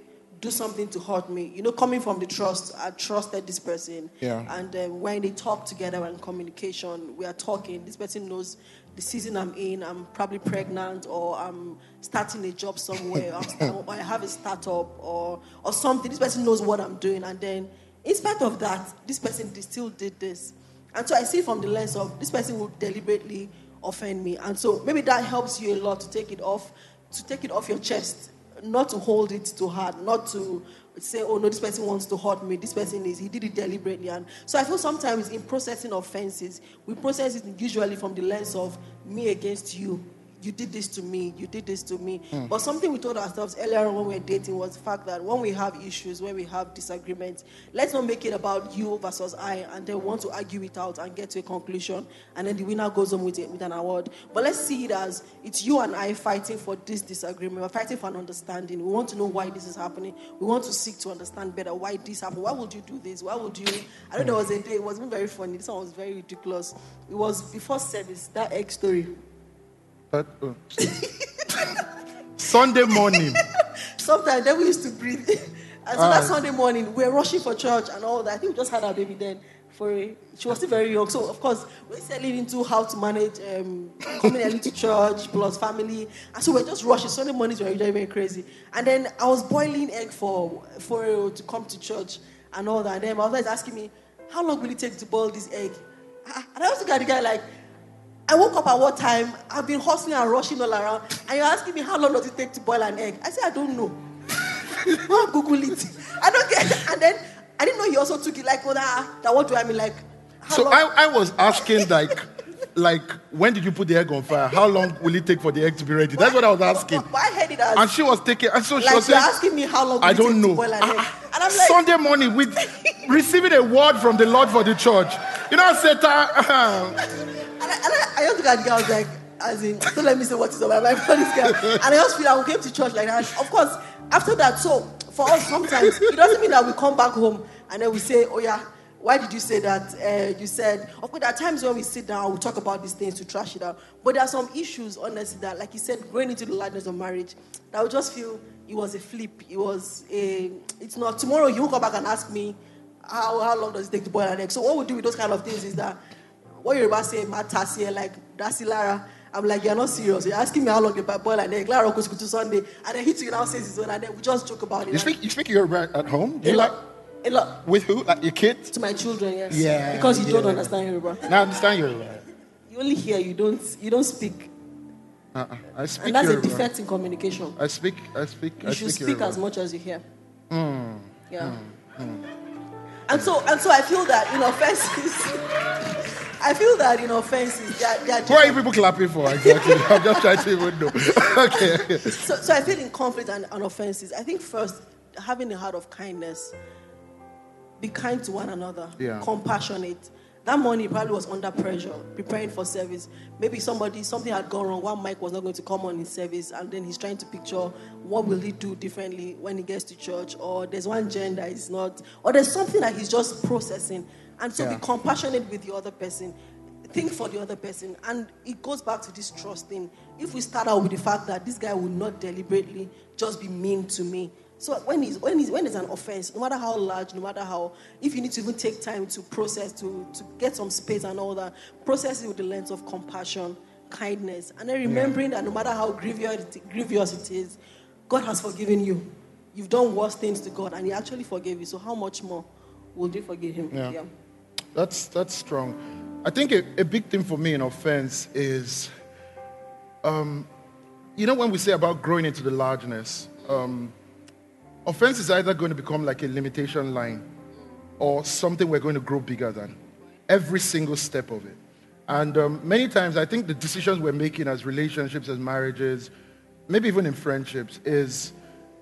do something to hurt me. You know, coming from the trust, I trusted this person. Yeah. And um, when they talk together and communication, we are talking, this person knows the season I'm in, I'm probably pregnant, or I'm starting a job somewhere, or I have a startup, or, or something. This person knows what I'm doing. And then, in spite of that, this person still did this. And so I see from the lens of this person will deliberately offend me. And so maybe that helps you a lot to take it off, to take it off your chest, not to hold it too hard, not to say, oh no, this person wants to hurt me. This person is, he did it deliberately. And so I feel sometimes in processing offenses, we process it usually from the lens of me against you you did this to me, you did this to me. Mm. But something we told ourselves earlier on when we were dating was the fact that when we have issues, when we have disagreements, let's not make it about you versus I and then want to argue it out and get to a conclusion. And then the winner goes home with, it, with an award. But let's see it as it's you and I fighting for this disagreement. We're fighting for an understanding. We want to know why this is happening. We want to seek to understand better why this happened. Why would you do this? Why would you? I know there was a day, it wasn't very funny. This one was very ridiculous. It was before service, that egg story But, uh, Sunday morning. Sometimes then we used to breathe. and so that Sunday morning, we were rushing for church and all that. I think we just had our baby then. For a, she was still very young, so of course we're settling into how to manage um, coming early to church plus family, and so we're just rushing. Sunday mornings were very very crazy, and then I was boiling egg for for to come to church and all that. And then my mother is asking me, "How long will it take to boil this egg?" Ah, And I was looking at the guy like, I woke up at what time? I've been hustling and rushing all around. And you're asking me how long does it take to boil an egg? I said, I don't know. I'll Google it. I don't get it. And then I didn't know he also took it like, well, that, that what do I mean? Like, how So long? I, I was asking, like, like, when did you put the egg on fire? How long will it take for the egg to be ready? That's what I was asking. But, I heard it as, And she was taking, and so she like, was saying, asking me how long I don't to know. boil an Ah, egg? ah, And I'm like, Sunday morning with receiving a word from the Lord for the church. You know, I said, uh, And I, I, I just look at the guy, I was like, as in, don't let me say what is on my for this guy. And I just feel like we came to church like that. Of course, after that, so for us, sometimes it doesn't mean that we come back home and then we say, oh yeah, why did you say that? Uh, you said, of course, there are times when we sit down, we talk about these things to trash it out. But there are some issues, honestly, that, like you said, going into the likeness of marriage, that we just feel it was a flip. It was a, it's not, tomorrow you come back and ask me, how, how long does it take to boil an egg? So what we do with those kind of things is that what you're about to say here, like that's Lara. I'm like, you're not serious. You're asking me how long about boil an egg. Lara goes to Sunday, and then he too now says his own, and then we just joke about it. you speak, you speak Yoruba at home? Do you like, a lot with who? Like your kids? to my children, yes. Yeah, Because you don't yeah. understand Yoruba. Now I understand Yoruba. You only hear, you don't, you don't speak, Uh-uh. I speak and that's Yoruba. a defect in communication. I speak, I speak, You I should speak Yoruba. as much as you hear. Hmm. Yeah. And so, and so, I feel that you in offenses, I feel that in offenses, they are, they are you people clapping for exactly? I'm just trying to even know. okay. so, so I feel in conflict and, and offenses. I think first, having a heart of kindness, be kind to one another, Yeah. compassionate. That morning, probably was under pressure, preparing for service. Maybe somebody, something had gone wrong. One mic was not going to come on in service, and then he's trying to picture what will he do differently when he gets to church, or there's one gender is not, or there's something that he's just processing. And so, Yeah. be compassionate with the other person think for the other person. And it goes back to this trust thing. If we start out with the fact that this guy will not deliberately just be mean to me. So when he's, when he's, when there's an offense, no matter how large, no matter how, if you need to even take time to process, to, to get some space and all that, process it with the lens of compassion, kindness, and then remembering that no matter how grievous it, grievous it is, God has forgiven you. You've done worse things to God, and He actually forgave you. So how much more will you forgive Him? Yeah. That's that's strong. I think a, a big thing for me in offense is, um, you know, when we say about growing into the largeness, um, offense is either going to become like a limitation line or something we're going to grow bigger than. Every single step of it. And um, many times, I think the decisions we're making as relationships, as marriages, maybe even in friendships, is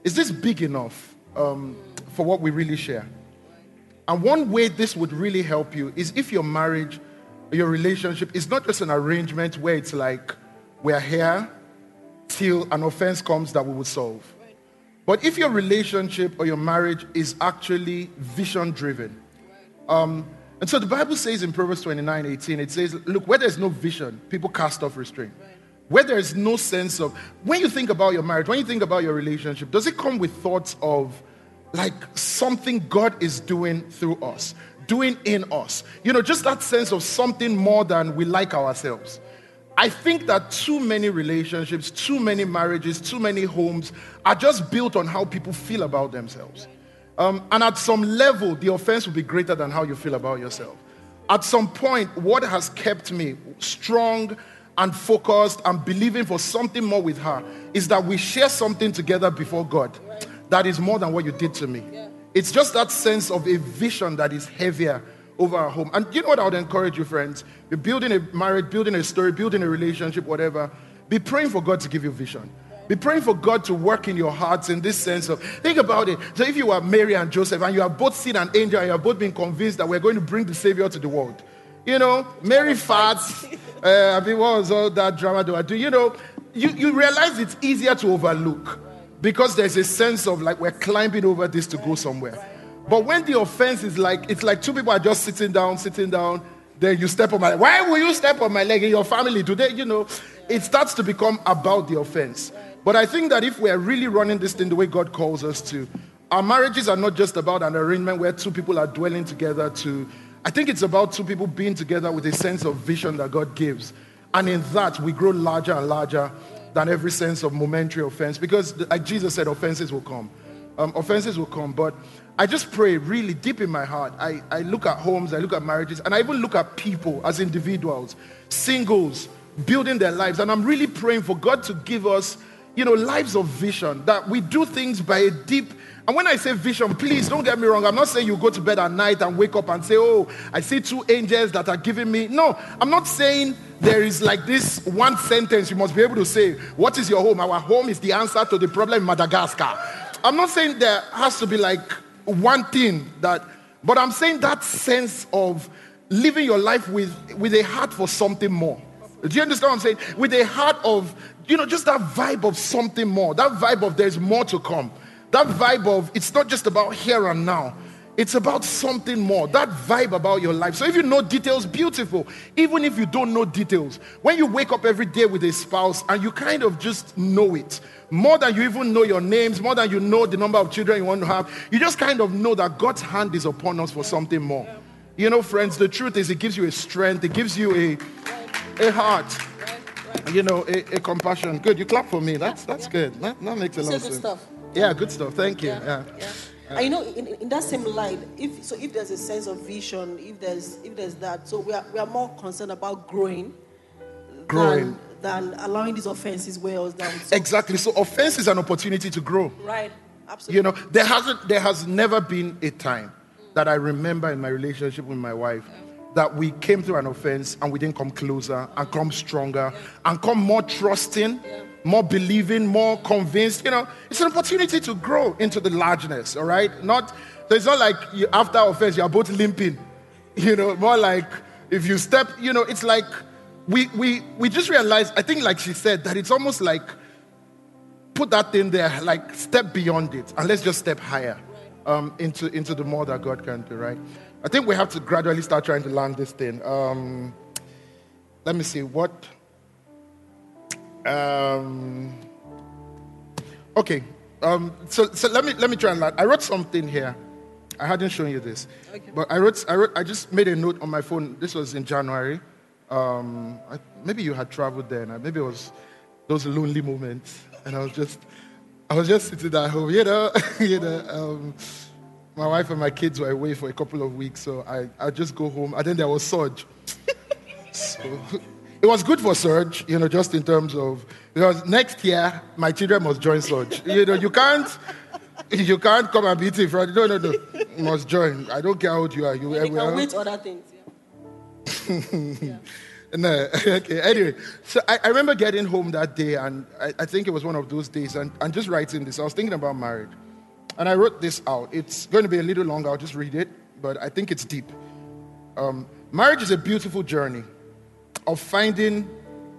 is this big enough um, for what we really share? And one way this would really help you is if your marriage, your relationship is not just an arrangement where it's like we're here till an offense comes that we will solve. But if your relationship or your marriage is actually vision driven, um, and so the Bible says in Proverbs 29 18, it says, Look, where there's no vision, people cast off restraint. Where there is no sense of, when you think about your marriage, when you think about your relationship, does it come with thoughts of like something God is doing through us, doing in us? You know, just that sense of something more than we like ourselves. I think that too many relationships, too many marriages, too many homes are just built on how people feel about themselves. Um, and at some level, the offense will be greater than how you feel about yourself. At some point, what has kept me strong and focused and believing for something more with her is that we share something together before God that is more than what you did to me. It's just that sense of a vision that is heavier over our home. And you know what I would encourage you, friends? You're building a marriage, building a story, building a relationship, whatever. Be praying for God to give you vision. Be praying for God to work in your hearts in this sense of think about it. So if you are Mary and Joseph and you have both seen an angel and you have both been convinced that we're going to bring the Savior to the world. You know, Mary farts. Uh, I mean, what was all that drama do I do? You know, you, you realize it's easier to overlook because there's a sense of like we're climbing over this to go somewhere. But when the offense is like, it's like two people are just sitting down, sitting down, then you step on my leg. Why will you step on my leg in your family? Do they, you know, it starts to become about the offense. But I think that if we're really running this thing the way God calls us to, our marriages are not just about an arrangement where two people are dwelling together to, I think it's about two people being together with a sense of vision that God gives. And in that, we grow larger and larger than every sense of momentary offense. Because, like Jesus said, offenses will come. Um, offenses will come. But I just pray really deep in my heart. I, I look at homes, I look at marriages, and I even look at people as individuals, singles, building their lives. And I'm really praying for God to give us, you know, lives of vision, that we do things by a deep and when I say vision, please don't get me wrong. I'm not saying you go to bed at night and wake up and say, Oh, I see two angels that are giving me. No, I'm not saying there is like this one sentence you must be able to say, What is your home? Our home is the answer to the problem in Madagascar. I'm not saying there has to be like one thing that, but I'm saying that sense of living your life with, with a heart for something more. Do you understand what I'm saying? With a heart of, you know, just that vibe of something more, that vibe of there's more to come. That vibe of it's not just about here and now. It's about something more. That vibe about your life. So if you know details, beautiful. Even if you don't know details, when you wake up every day with a spouse and you kind of just know it, more than you even know your names, more than you know the number of children you want to have, you just kind of know that God's hand is upon us for something more. You know, friends, the truth is it gives you a strength, it gives you a, a heart, you know, a, a compassion. Good, you clap for me. That's that's good. That, that makes a lot of sense. Yeah, good stuff. Thank you. Yeah. yeah. And you know, in, in, that same line, if so, if there's a sense of vision, if there's if there's that, so we are we are more concerned about growing, growing than, than allowing these offenses us down. So, exactly. So offense is an opportunity to grow. Right. Absolutely. You know, there hasn't there has never been a time that I remember in my relationship with my wife that we came through an offense and we didn't come closer and come stronger and come more trusting. Yeah more believing, more convinced. You know, it's an opportunity to grow into the largeness, all right? Not, so it's not like you, after offense, you're both limping. You know, more like if you step, you know, it's like we, we, we just realized, I think, like she said, that it's almost like put that thing there, like step beyond it, and let's just step higher um, into, into the more that God can do, right? I think we have to gradually start trying to learn this thing. Um, let me see, what um, okay. Um, so, so let me let me try and learn. I wrote something here. I hadn't shown you this, okay. but I wrote I wrote I just made a note on my phone. This was in January. Um, I, maybe you had traveled then. Maybe it was those lonely moments, and I was just I was just sitting at home. You know, you know. Um, my wife and my kids were away for a couple of weeks, so I I just go home, and then there was Surge. so it was good for Surge, you know, just in terms of because next year my children must join Surge. You know, you can't you can't come and beat it from no no no. You must join. I don't care how old you are. You, can wait other things. Yeah. no, okay. Anyway, so I, I, remember getting home that day, and I, I, think it was one of those days, and, and just writing this. I was thinking about marriage, and I wrote this out. It's going to be a little long. I'll just read it, but I think it's deep. Um, marriage is a beautiful journey of finding,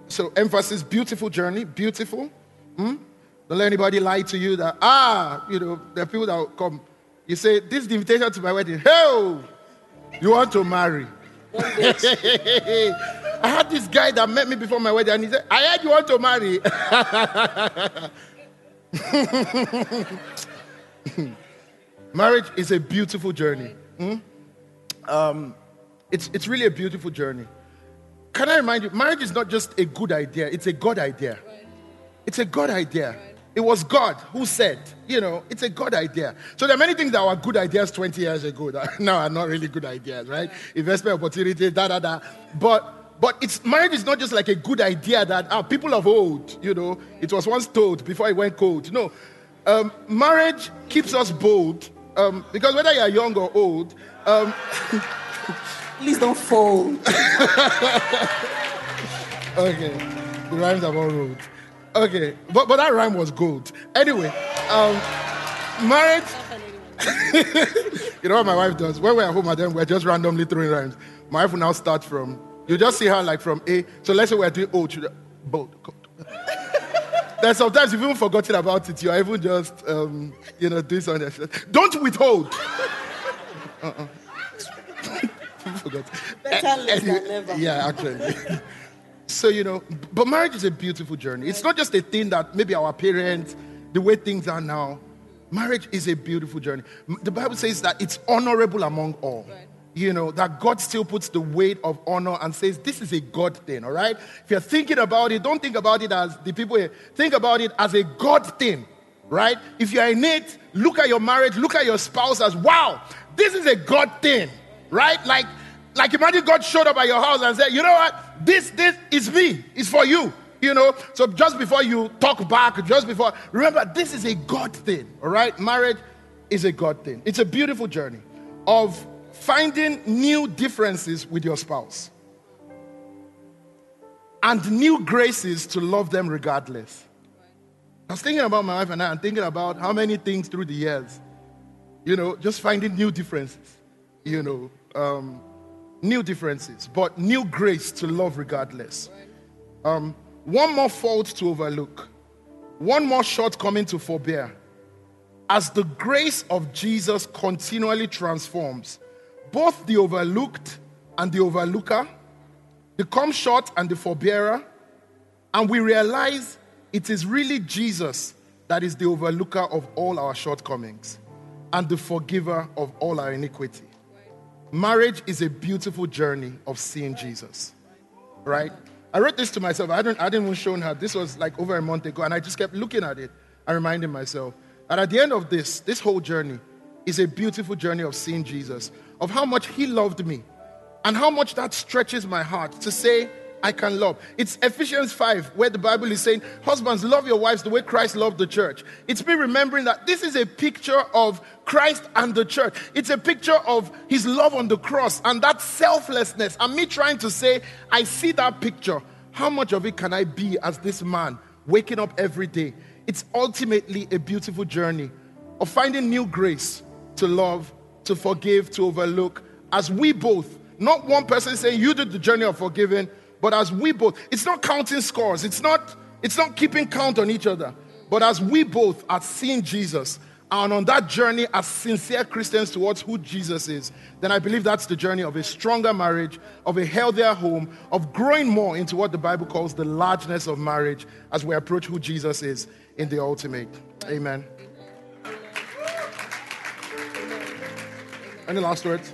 so emphasis, beautiful journey, beautiful. Hmm? Don't let anybody lie to you that, ah, you know, there are people that will come. You say, this is the invitation to my wedding. Hey, you want to marry. I had this guy that met me before my wedding and he said, I heard you want to marry. Marriage is a beautiful journey. Hmm? Um, it's, it's really a beautiful journey. Can I remind you, marriage is not just a good idea, it's a God idea. It's a God idea. It was God who said, you know, it's a God idea. So there are many things that were good ideas 20 years ago that now are not really good ideas, right? Investment opportunity, da da da. But but it's marriage is not just like a good idea that ah, people of old, you know, it was once told before it went cold. No. Um, marriage keeps us bold um, because whether you're young or old, um, Please don't fall. okay. The rhymes are all rolled. Okay. But, but that rhyme was gold. Anyway, um, marriage. you know what my wife does? When we're at home then we're just randomly throwing rhymes. My wife will now start from, you just see her like from A. So let's say we're doing O to the boat. then sometimes you've even forgotten about it. You're even just, um, you know, doing something. Don't withhold. Uh-uh. Forgot. Better late than never. Yeah, actually. so, you know, but marriage is a beautiful journey. It's not just a thing that maybe our parents, the way things are now. Marriage is a beautiful journey. The Bible says that it's honorable among all. Right. You know, that God still puts the weight of honor and says, This is a God thing, all right? If you're thinking about it, don't think about it as the people here, think about it as a God thing, right? If you're in it, look at your marriage, look at your spouse as, Wow, this is a God thing, right? Like, like imagine God showed up at your house and said, You know what? This, this is me, it's for you. You know, so just before you talk back, just before, remember, this is a God thing, all right? Marriage is a God thing. It's a beautiful journey of finding new differences with your spouse and new graces to love them regardless. I was thinking about my wife and I, and thinking about how many things through the years, you know, just finding new differences, you know, um, new differences, but new grace to love regardless. Um, one more fault to overlook, one more shortcoming to forbear. As the grace of Jesus continually transforms both the overlooked and the overlooker, the come short and the forbearer, and we realize it is really Jesus that is the overlooker of all our shortcomings and the forgiver of all our iniquity. Marriage is a beautiful journey of seeing Jesus, right? I wrote this to myself. I didn't, I didn't even show her. This was like over a month ago, and I just kept looking at it and reminding myself that at the end of this, this whole journey is a beautiful journey of seeing Jesus, of how much He loved me, and how much that stretches my heart to say, I can love. It's Ephesians 5, where the Bible is saying, Husbands, love your wives the way Christ loved the church. It's me remembering that this is a picture of Christ and the church. It's a picture of his love on the cross and that selflessness. And me trying to say, I see that picture. How much of it can I be as this man waking up every day? It's ultimately a beautiful journey of finding new grace to love, to forgive, to overlook, as we both, not one person saying, You did the journey of forgiving but as we both, it's not counting scores, it's not, it's not keeping count on each other, but as we both are seeing Jesus and on that journey as sincere Christians towards who Jesus is, then I believe that's the journey of a stronger marriage, of a healthier home, of growing more into what the Bible calls the largeness of marriage as we approach who Jesus is in the ultimate. Amen. Any last words?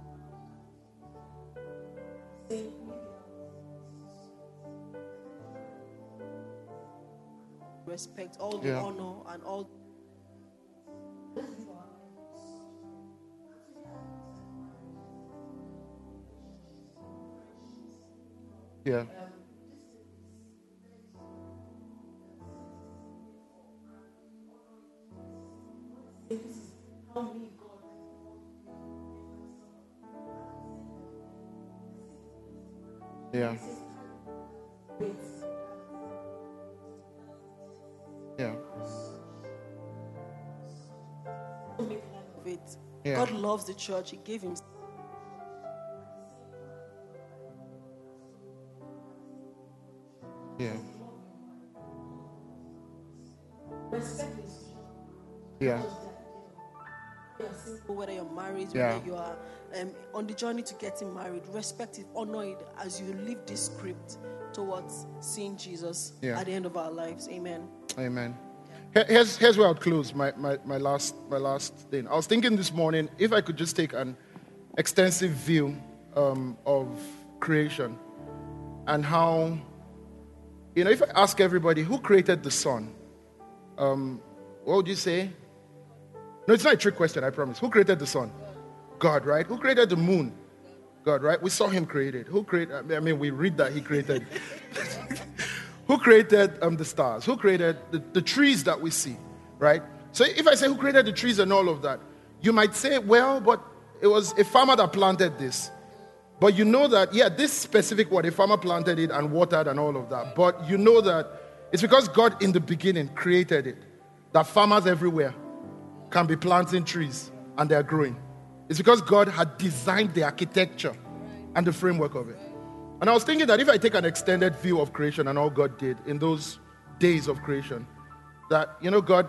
Respect all the yeah. honor and all Yeah. Yeah. Yeah. Yeah. God loves the church. He gave him journey to getting married, respect it, honor it as you live this script towards seeing Jesus yeah. at the end of our lives. Amen. Amen. Here's, here's where I'll close my, my, my, last, my last thing. I was thinking this morning if I could just take an extensive view um, of creation and how you know, if I ask everybody who created the sun, um, what would you say? No, it's not a trick question, I promise. Who created the sun? God, right? Who created the moon? God, right? We saw him created. Who created? I mean, we read that he created. who created um, the stars? Who created the, the trees that we see, right? So if I say who created the trees and all of that, you might say, well, but it was a farmer that planted this. But you know that, yeah, this specific what a farmer planted it and watered and all of that. But you know that it's because God in the beginning created it. That farmers everywhere can be planting trees and they're growing. It's because God had designed the architecture and the framework of it. And I was thinking that if I take an extended view of creation and all God did in those days of creation, that, you know, God,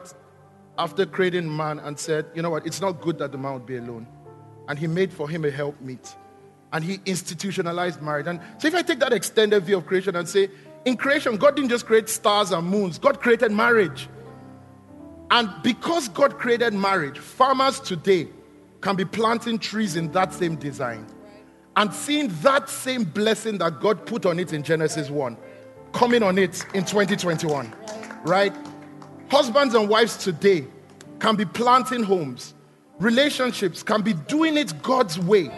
after creating man and said, you know what, it's not good that the man would be alone. And he made for him a helpmeet. And he institutionalized marriage. And so if I take that extended view of creation and say, in creation, God didn't just create stars and moons, God created marriage. And because God created marriage, farmers today can be planting trees in that same design and seeing that same blessing that God put on it in Genesis 1 coming on it in 2021. Right? Husbands and wives today can be planting homes, relationships can be doing it God's way.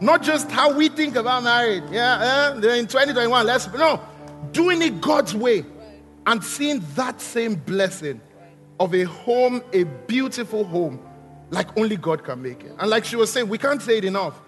Not just how we think about marriage. Yeah, in 2021, let's no, doing it God's way and seeing that same blessing of a home, a beautiful home, like only God can make it. And like she was saying, we can't say it enough.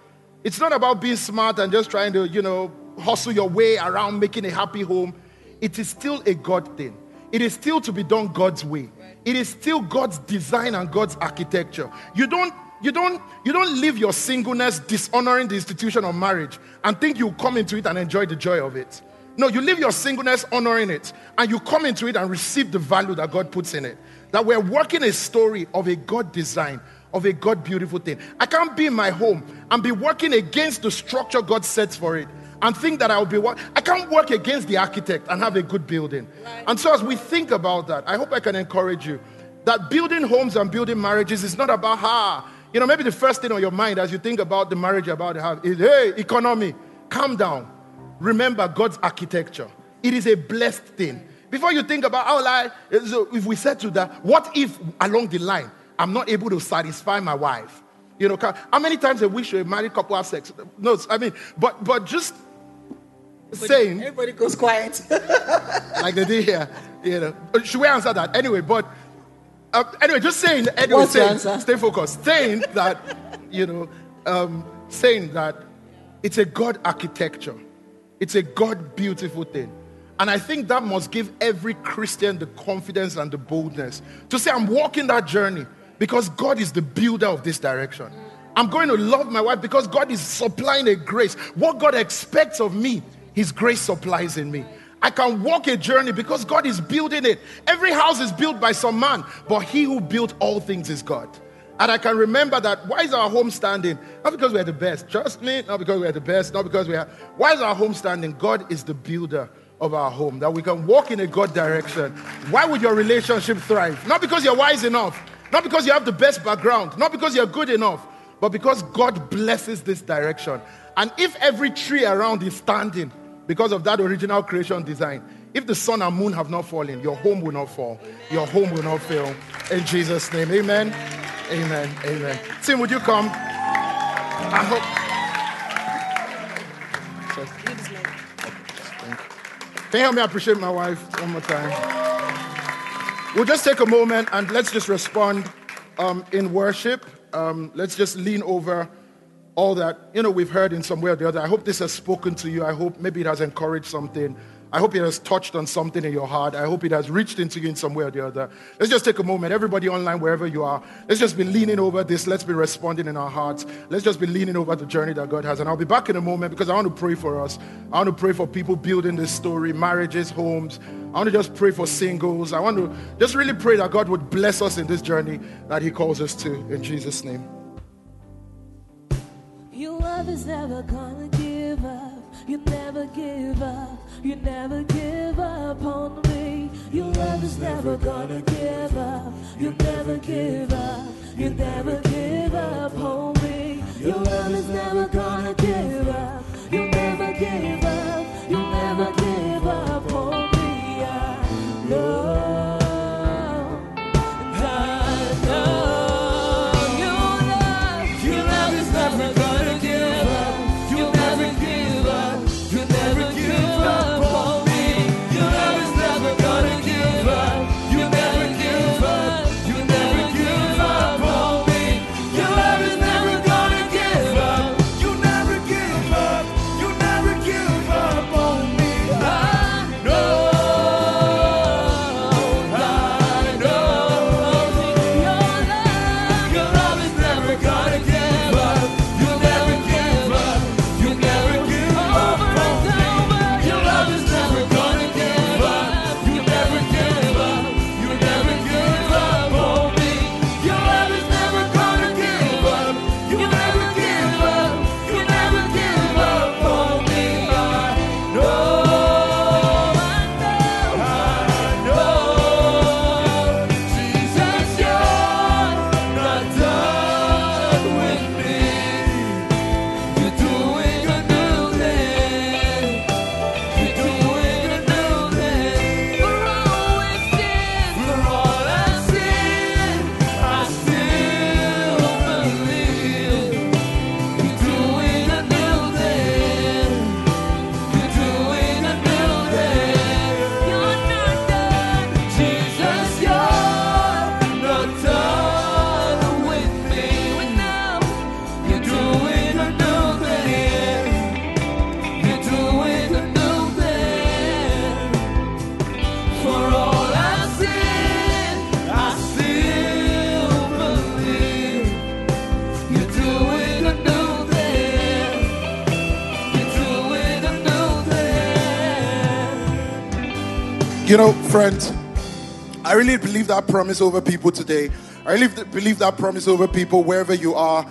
It's not about being smart and just trying to, you know, hustle your way around making a happy home. It is still a God thing. It is still to be done God's way. It is still God's design and God's architecture. You don't you don't you don't live your singleness dishonoring the institution of marriage and think you come into it and enjoy the joy of it. No, you live your singleness honoring it and you come into it and receive the value that God puts in it. That we're working a story of a God design, of a God beautiful thing. I can't be in my home and be working against the structure God sets for it and think that I'll be what I can't work against the architect and have a good building. Right. And so as we think about that, I hope I can encourage you that building homes and building marriages is not about how, you know, maybe the first thing on your mind as you think about the marriage you're about to have is hey, economy, calm down. Remember God's architecture. It is a blessed thing. Before you think about how like, if we said to that, what if along the line I'm not able to satisfy my wife? You know, how many times have we a married couple have sex? No, I mean, but but just everybody, saying. Everybody goes quiet. like they did here. You know, should we answer that anyway? But uh, anyway, just saying. Anyway, What's saying, answer? stay focused. Saying that, you know, um, saying that it's a God architecture. It's a God beautiful thing. And I think that must give every Christian the confidence and the boldness to say, I'm walking that journey because God is the builder of this direction. I'm going to love my wife because God is supplying a grace. What God expects of me, His grace supplies in me. I can walk a journey because God is building it. Every house is built by some man, but He who built all things is God. And I can remember that. Why is our home standing? Not because we're the best. Trust me, not because we're the best, not because we are. Why is our home standing? God is the builder of our home, that we can walk in a God direction. Why would your relationship thrive? Not because you're wise enough, not because you have the best background, not because you're good enough, but because God blesses this direction. And if every tree around is standing because of that original creation design, if the sun and moon have not fallen, your home will not fall, your home will not fail. In Jesus' name, amen. Amen. Amen. Tim, would you come? I hope. Can you help me appreciate my wife one more time? We'll just take a moment and let's just respond um, in worship. Um, let's just lean over all that you know we've heard in some way or the other. I hope this has spoken to you. I hope maybe it has encouraged something. I hope it has touched on something in your heart. I hope it has reached into you in some way or the other. Let's just take a moment. Everybody online, wherever you are, let's just be leaning over this. Let's be responding in our hearts. Let's just be leaning over the journey that God has. And I'll be back in a moment because I want to pray for us. I want to pray for people building this story, marriages, homes. I want to just pray for singles. I want to just really pray that God would bless us in this journey that He calls us to. In Jesus' name. Your love is never gonna give up. You never give up. You never give up on me. Your love is never gonna give up. You never give up. You never give up on me. Your love is never gonna give up. You never give up. You know, friends, I really believe that promise over people today. I really believe that promise over people wherever you are,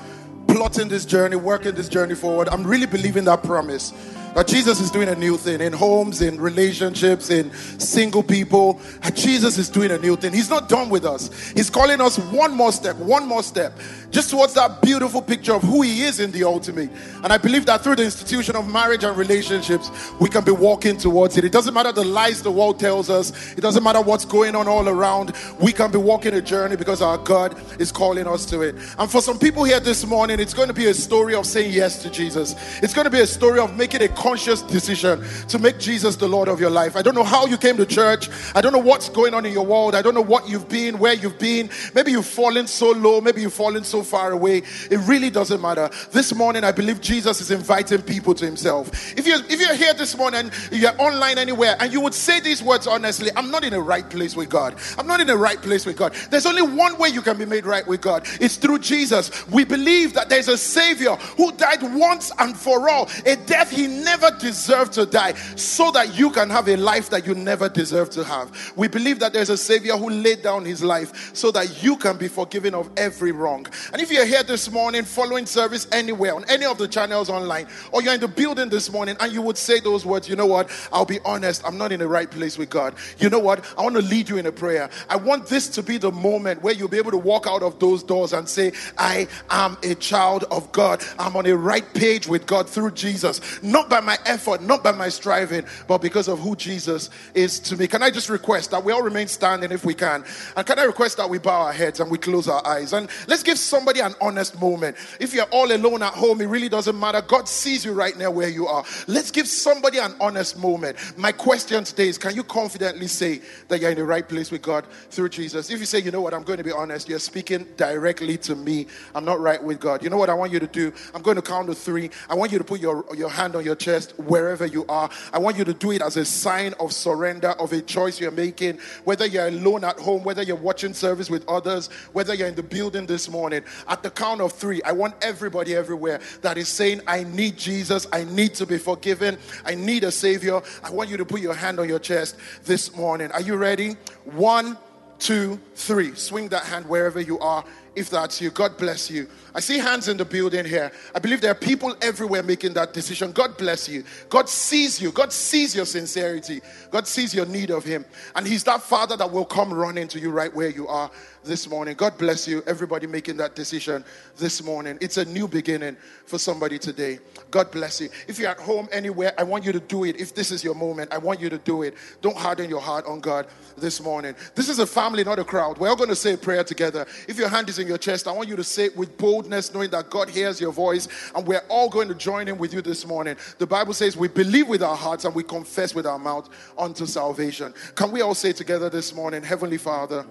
plotting this journey, working this journey forward. I'm really believing that promise that Jesus is doing a new thing in homes, in relationships, in single people. Jesus is doing a new thing. He's not done with us. He's calling us one more step, one more step, just towards that beautiful picture of who He is in the ultimate. And I believe that through the institution of marriage and relationships, we can be walking towards it. It doesn't matter the lies the world tells us, it doesn't matter what's going on all around. We can be walking a journey because our God is calling us to it. And for some people here this morning, it's going to be a story of saying yes to Jesus. It's going to be a story of making a conscious decision to make Jesus the Lord of your life. I don't know how you came to church. I don't know what's going on in your world. I don't know what you've been, where you've been. Maybe you've fallen so low. Maybe you've fallen so far away. It really doesn't matter. This morning, I believe Jesus is inviting people to Himself. If you're if you're here this morning, you're online anywhere, and you would say these words honestly, I'm not in the right place with God. I'm not in the right place with God. There's only one way you can be made right with God. It's through Jesus. We believe that there's a Savior who died once and for all, a death He never deserved to die, so that you can have a life that you never deserve to have. We believe that there's a Savior who laid down His life so that you can be forgiven of every wrong. And if you're here this morning following service anywhere on any of the channels online, or you're in the building this morning and you would say those words, you know what? I'll be honest, I'm not in the right place with God. You know what? I want to lead you in a prayer. I want this to be the moment where you'll be able to walk out of those doors and say, I am a child of God. I'm on a right page with God through Jesus. Not by my effort, not by my striving, but because of who Jesus is to me. Can I just request that we all remain standing if we can? And can I request that we bow our heads and we close our eyes? And let's give somebody an honest moment. If you're all alone at home, it really doesn't matter. God sees you right now where you are. Let's give somebody an honest moment. My question today is can you confidently say that you're in the right place with God through Jesus? If you say, you know what, I'm going to be honest, you're speaking directly to me. I'm not right with God. You know what I want you to do? I'm going to count to three. I want you to put your, your hand on your chest wherever you are. I want you to do it as a sign of surrender, of a choice you're making, whether you're alone at home, whether you're watching service with others, whether you're in the building this morning. At the count of three, I want everybody everywhere that is saying, I need Jesus, I need to be forgiven, I need a Savior. I want you to put your hand on your chest this morning. Are you ready? One, two, three. Swing that hand wherever you are if that's you. God bless you. I see hands in the building here. I believe there are people everywhere making that decision. God bless you. God sees you. God sees your sincerity. God sees your need of Him. And He's that Father that will come running to you right where you are this morning. God bless you. Everybody making that decision this morning. It's a new beginning for somebody today. God bless you. If you're at home anywhere, I want you to do it. If this is your moment, I want you to do it. Don't harden your heart on God this morning. This is a family, not a crowd. We're all going to say a prayer together. If your hand is in your chest, I want you to say it with boldness, knowing that God hears your voice, and we're all going to join in with you this morning. The Bible says we believe with our hearts and we confess with our mouth unto salvation. Can we all say together this morning, Heavenly Father, Father,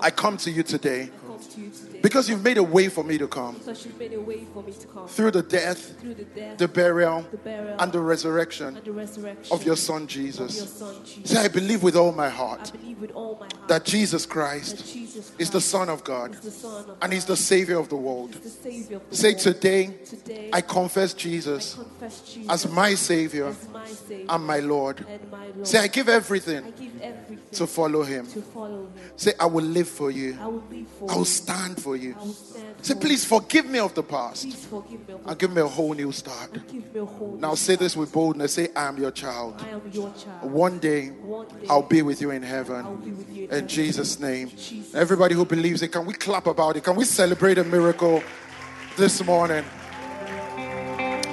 I come to you today I come to you today because you've made a way for me to come because you've made a way for me to come through the death, through the death, the burial, the burial, and the resurrection and the resurrection of your Son of your Jesus. Son Jesus. Say, I believe with all my heart with all my heart that Jesus that Christ is the Son of God is the Son of and He's the Savior of the world. the of the Say world. today, Today, I confess I Jesus confess Jesus as my Savior as my Savior and my Lord. and my Lord. Say, I give I everything give everything to follow Him. to follow Him. Say, I will live for you. I will live for I will you. stand for you. I will stand Say, please forgive me of the past you. Please forgive me. of and give me a whole new start. give me a whole Now say this with boldness. Say, I am your child. I am your child. One day I'll be with you in heaven. you in. Jesus' name. Everybody who believes it, can we clap about it? Can we celebrate a miracle this morning?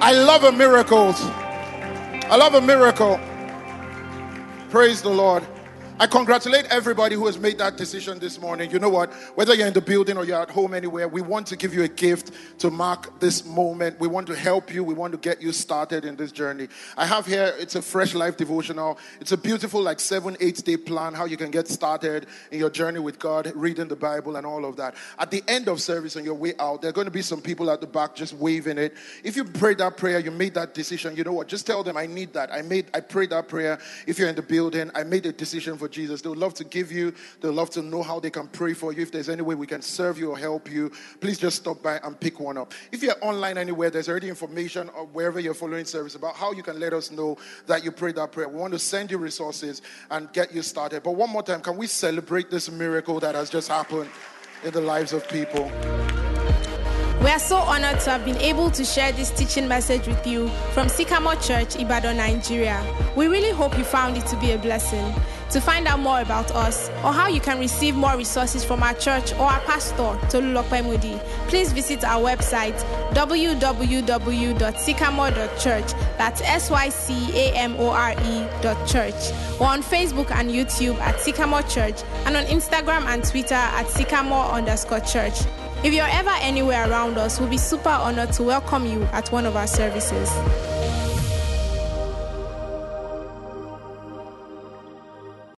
I love a miracle. I love a miracle. Praise the Lord. I congratulate everybody who has made that decision this morning. You know what? Whether you're in the building or you're at home anywhere, we want to give you a gift to mark this moment. We want to help you. We want to get you started in this journey. I have here, it's a fresh life devotional. It's a beautiful, like seven, eight day plan how you can get started in your journey with God, reading the Bible and all of that. At the end of service on your way out, there are going to be some people at the back just waving it. If you prayed that prayer, you made that decision, you know what? Just tell them, I need that. I made, I prayed that prayer. If you're in the building, I made a decision for for Jesus. They would love to give you, they would love to know how they can pray for you. If there's any way we can serve you or help you, please just stop by and pick one up. If you're online anywhere, there's already information or wherever you're following service about how you can let us know that you prayed that prayer. We want to send you resources and get you started. But one more time, can we celebrate this miracle that has just happened in the lives of people? We are so honored to have been able to share this teaching message with you from Sycamore Church, Ibadan, Nigeria. We really hope you found it to be a blessing. To find out more about us or how you can receive more resources from our church or our pastor, Tolulope Moody, please visit our website www.sycamore.church. That's S Y C A M O R E dot church. Or on Facebook and YouTube at Sycamore Church and on Instagram and Twitter at Sycamore underscore church. If you're ever anywhere around us, we'll be super honored to welcome you at one of our services.